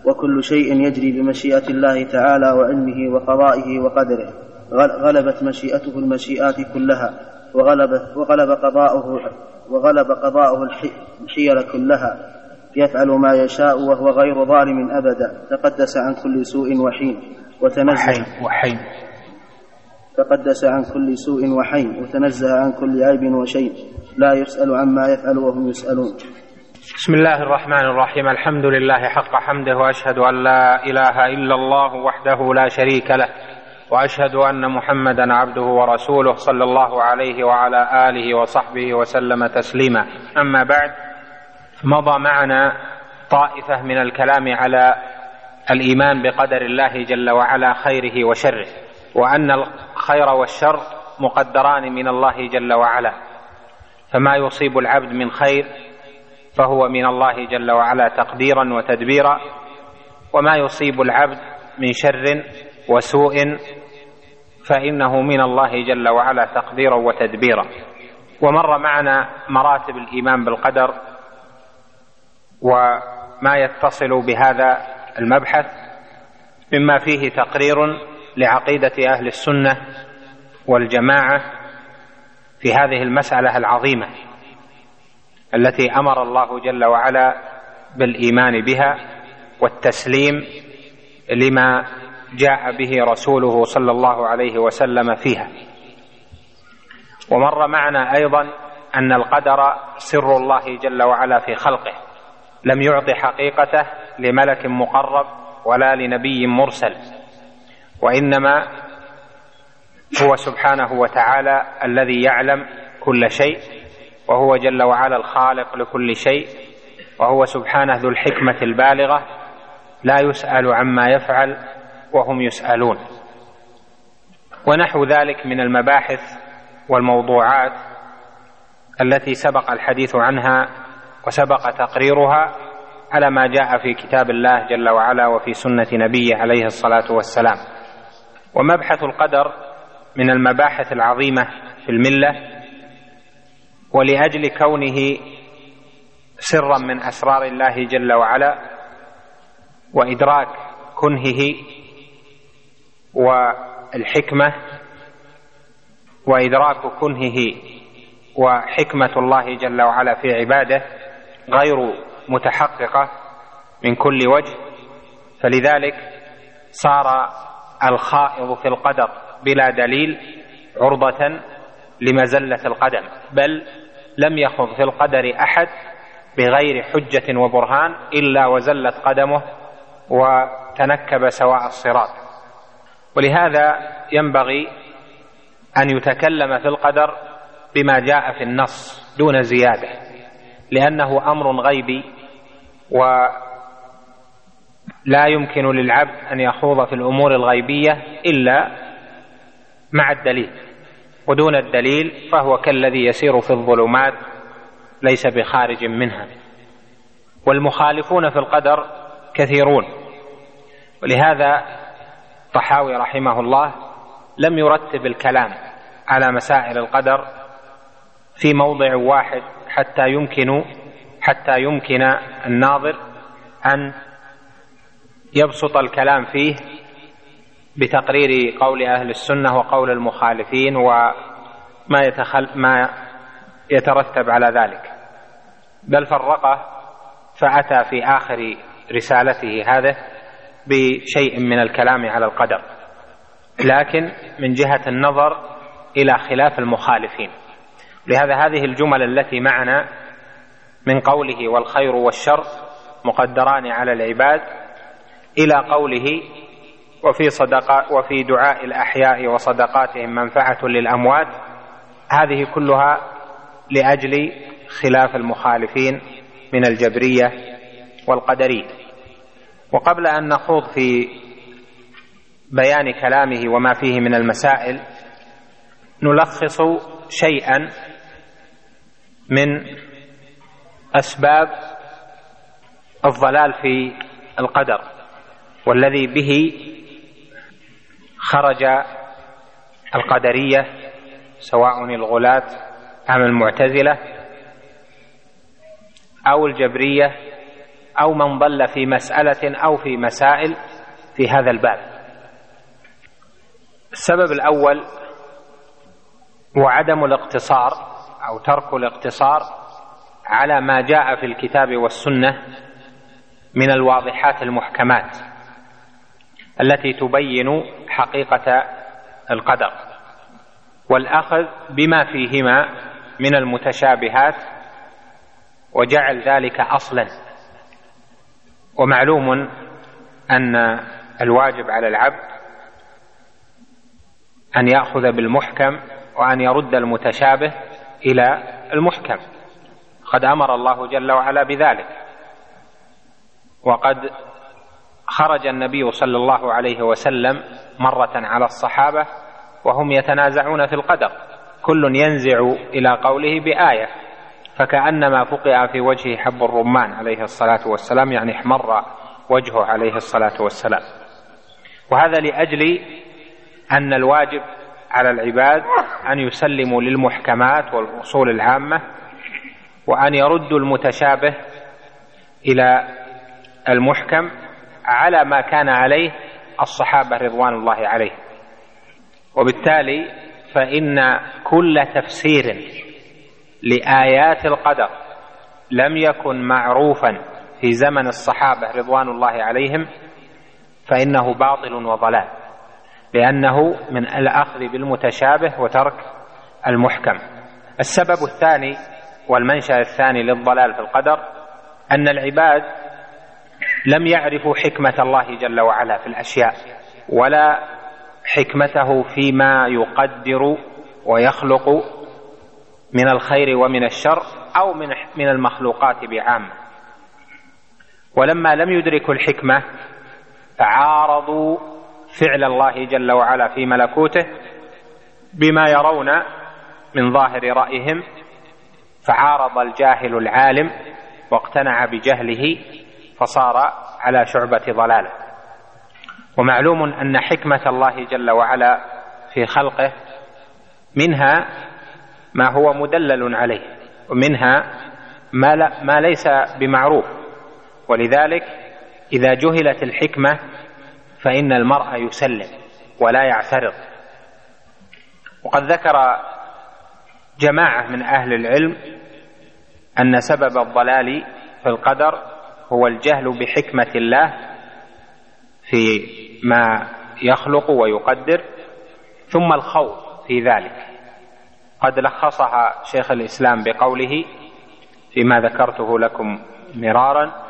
وكل شيء يجري بمشيئة الله تعالى وعلمه وقضائه وقدره غل- غلبت مشيئته المشيئات كلها وغلبت وغلب قضاؤه وغلب قضاؤه الحي- الحيل كلها يفعل ما يشاء وهو غير ظالم أبدا. تقدس عن كل سوء وحين. وتنزه وحين وحين. تقدس عن كل سوء وحين. وتنزه عن كل عيب وشيء لا يسأل عما يفعل وهم يسألون. بسم الله الرحمن الرحيم. الحمد لله حق حمده. وأشهد أن لا إله إلا الله وحده لا شريك له. وأشهد أن محمدا عبده ورسوله صلى الله عليه وعلى آله وصحبه وسلم تسليما. أما بعد مضى معنا طائفة من الكلام على الإيمان بقدر الله جل وعلا خيره وشره وأن الخير والشر مقدران من الله جل وعلا. فما يصيب العبد من خير فهو من الله جل وعلا تقديرا وتدبيرا وما يصيب العبد من شر وسوء فإنه من الله جل وعلا تقديرا وتدبيرا. ومر معنا مراتب الإيمان بالقدر وما يتصل بهذا المبحث مما فيه تقرير لعقيدة أهل السنة والجماعة في هذه المسألة العظيمة التي أمر الله جل وعلا بالإيمان بها والتسليم لما جاء به رسوله صلى الله عليه وسلم فيها. ومر معنا أيضا أن القدر سر الله جل وعلا في خلقه. لم يعط حقيقته لملك مقرب ولا لنبي مرسل وإنما هو سبحانه وتعالى الذي يعلم كل شيء وهو جل وعلا الخالق لكل شيء وهو سبحانه ذو الحكمة البالغة لا يسأل عما يفعل وهم يسألون. ونحو ذلك من المباحث والموضوعات التي سبق الحديث عنها وسبق تقريرها على ما جاء في كتاب الله جل وعلا وفي سنة نبيه عليه الصلاة والسلام. ومبحث القدر من المباحث العظيمة في الملة ولأجل كونه سرا من أسرار الله جل وعلا وإدراك كنهه والحكمة وإدراك كنهه وحكمة الله جل وعلا في عباده غير متحققة من كل وجه فلذلك صار الخائض في القدر بلا دليل عرضة لمزلة القدم بل لم يخض في القدر أحد بغير حجة وبرهان إلا وزلت قدمه وتنكب سواء الصراط. ولهذا ينبغي أن يتكلم في القدر بما جاء في النص دون زيادة. لأنه أمر غيبي ولا يمكن للعبد أن يخوض في الأمور الغيبية إلا مع الدليل. ودون الدليل فهو كالذي يسير في الظلمات ليس بخارج منها. والمخالفون في القدر كثيرون. ولهذا طحاوي رحمه الله لم يرتب الكلام على مسائل القدر في موضع واحد حتى يمكن حتى يمكن الناظر أن يبسط الكلام فيه بتقرير قول أهل السنة وقول المخالفين وما يتخل ما يترتب على ذلك. بل فرقه فأتى في آخر رسالته هذه بشيء من الكلام على القدر لكن من جهة النظر إلى خلاف المخالفين. لهذا هذه الجمل التي معنا من قوله والخير والشر مقدران على العباد إلى قوله وفي صدقاء وفي دعاء الأحياء وصدقاتهم منفعة للأموات هذه كلها لأجل خلاف المخالفين من الجبرية والقدرية. وقبل أن نخوض في بيان كلامه وما فيه من المسائل نلخص شيئا من أسباب الضلال في القدر والذي به خرج القدرية سواء الغلاة أم المعتزلة أو الجبرية أو من ضل في مسألة أو في مسائل في هذا الباب. السبب الأول هو عدم الاقتصار. أو ترك الاقتصار على ما جاء في الكتاب والسنة من الواضحات المحكمات التي تبين حقيقة القدر والأخذ بما فيهما من المتشابهات وجعل ذلك أصلا. ومعلوم أن الواجب على العبد أن يأخذ بالمحكم وأن يرد المتشابه إلى المحكم. قد أمر الله جل وعلا بذلك. وقد خرج النبي صلى الله عليه وسلم مرة على الصحابة وهم يتنازعون في القدر. كل ينزع إلى قوله بآية. فكأنما فقع في وجهه حب الرمان عليه الصلاة والسلام يعني احمر وجهه عليه الصلاة والسلام. وهذا لأجل أن الواجب على العباد أن يسلموا للمحكمات والأصول العامة وأن يردوا المتشابه إلى المحكم على ما كان عليه الصحابة رضوان الله عليهم. وبالتالي فإن كل تفسير لآيات القدر لم يكن معروفا في زمن الصحابة رضوان الله عليهم فإنه باطل وضلال. لأنه من الأخذ بالمتشابه وترك المحكم. السبب الثاني والمنشأ الثاني للضلال في القدر أن العباد لم يعرفوا حكمة الله جل وعلا في الأشياء ولا حكمته فيما يقدر ويخلق من الخير ومن الشر أو من من المخلوقات بعامه ولما لم يدركوا الحكمة فعارضوا فعل الله جل وعلا في ملكوته بما يرون من ظاهر رأيهم فعارض الجاهل العالم واقتنع بجهله فصار على شعبة ضلاله. ومعلوم أن حكمة الله جل وعلا في خلقه منها ما هو مدلل عليه ومنها ما, لا ما ليس بمعروف. ولذلك إذا جهلت الحكمة فإن المرء يسلم ولا يعترض. وقد ذكر جماعة من أهل العلم أن سبب الضلال في القدر هو الجهل بحكمة الله في ما يخلق ويقدر ثم الخوض في ذلك. قد لخصها شيخ الإسلام بقوله فيما ذكرته لكم مرارا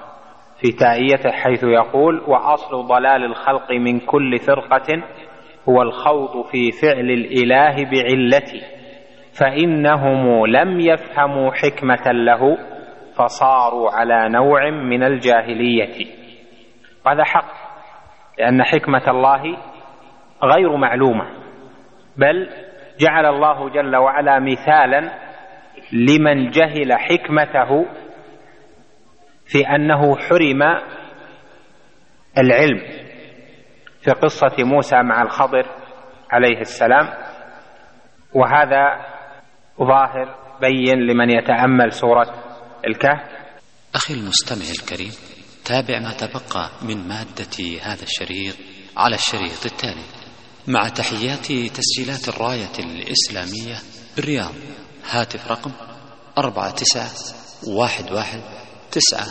في تائيته حيث يقول وأصل ضلال الخلق من كل فرقة هو الخوض في فعل الإله بعلته فإنهم لم يفهموا حكمة له فصاروا على نوع من الجاهلية. وهذا حق لأن حكمة الله غير معلومة بل جعل الله جل وعلا مثالا لمن جهل حكمته في أنه حرم العلم في قصة موسى مع الخضر عليه السلام وهذا ظاهر بين لمن يتأمل سورة الكهف. أخي المستمع الكريم تابع ما تبقى من مادة هذا الشريط على الشريط التالي. مع تحيات تسجيلات الراية الإسلامية بالرياض. هاتف رقم أربعة تسعة واحد واحد تسعة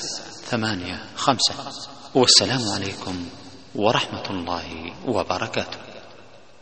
ثمانية خمسة والسلام عليكم ورحمة الله وبركاته.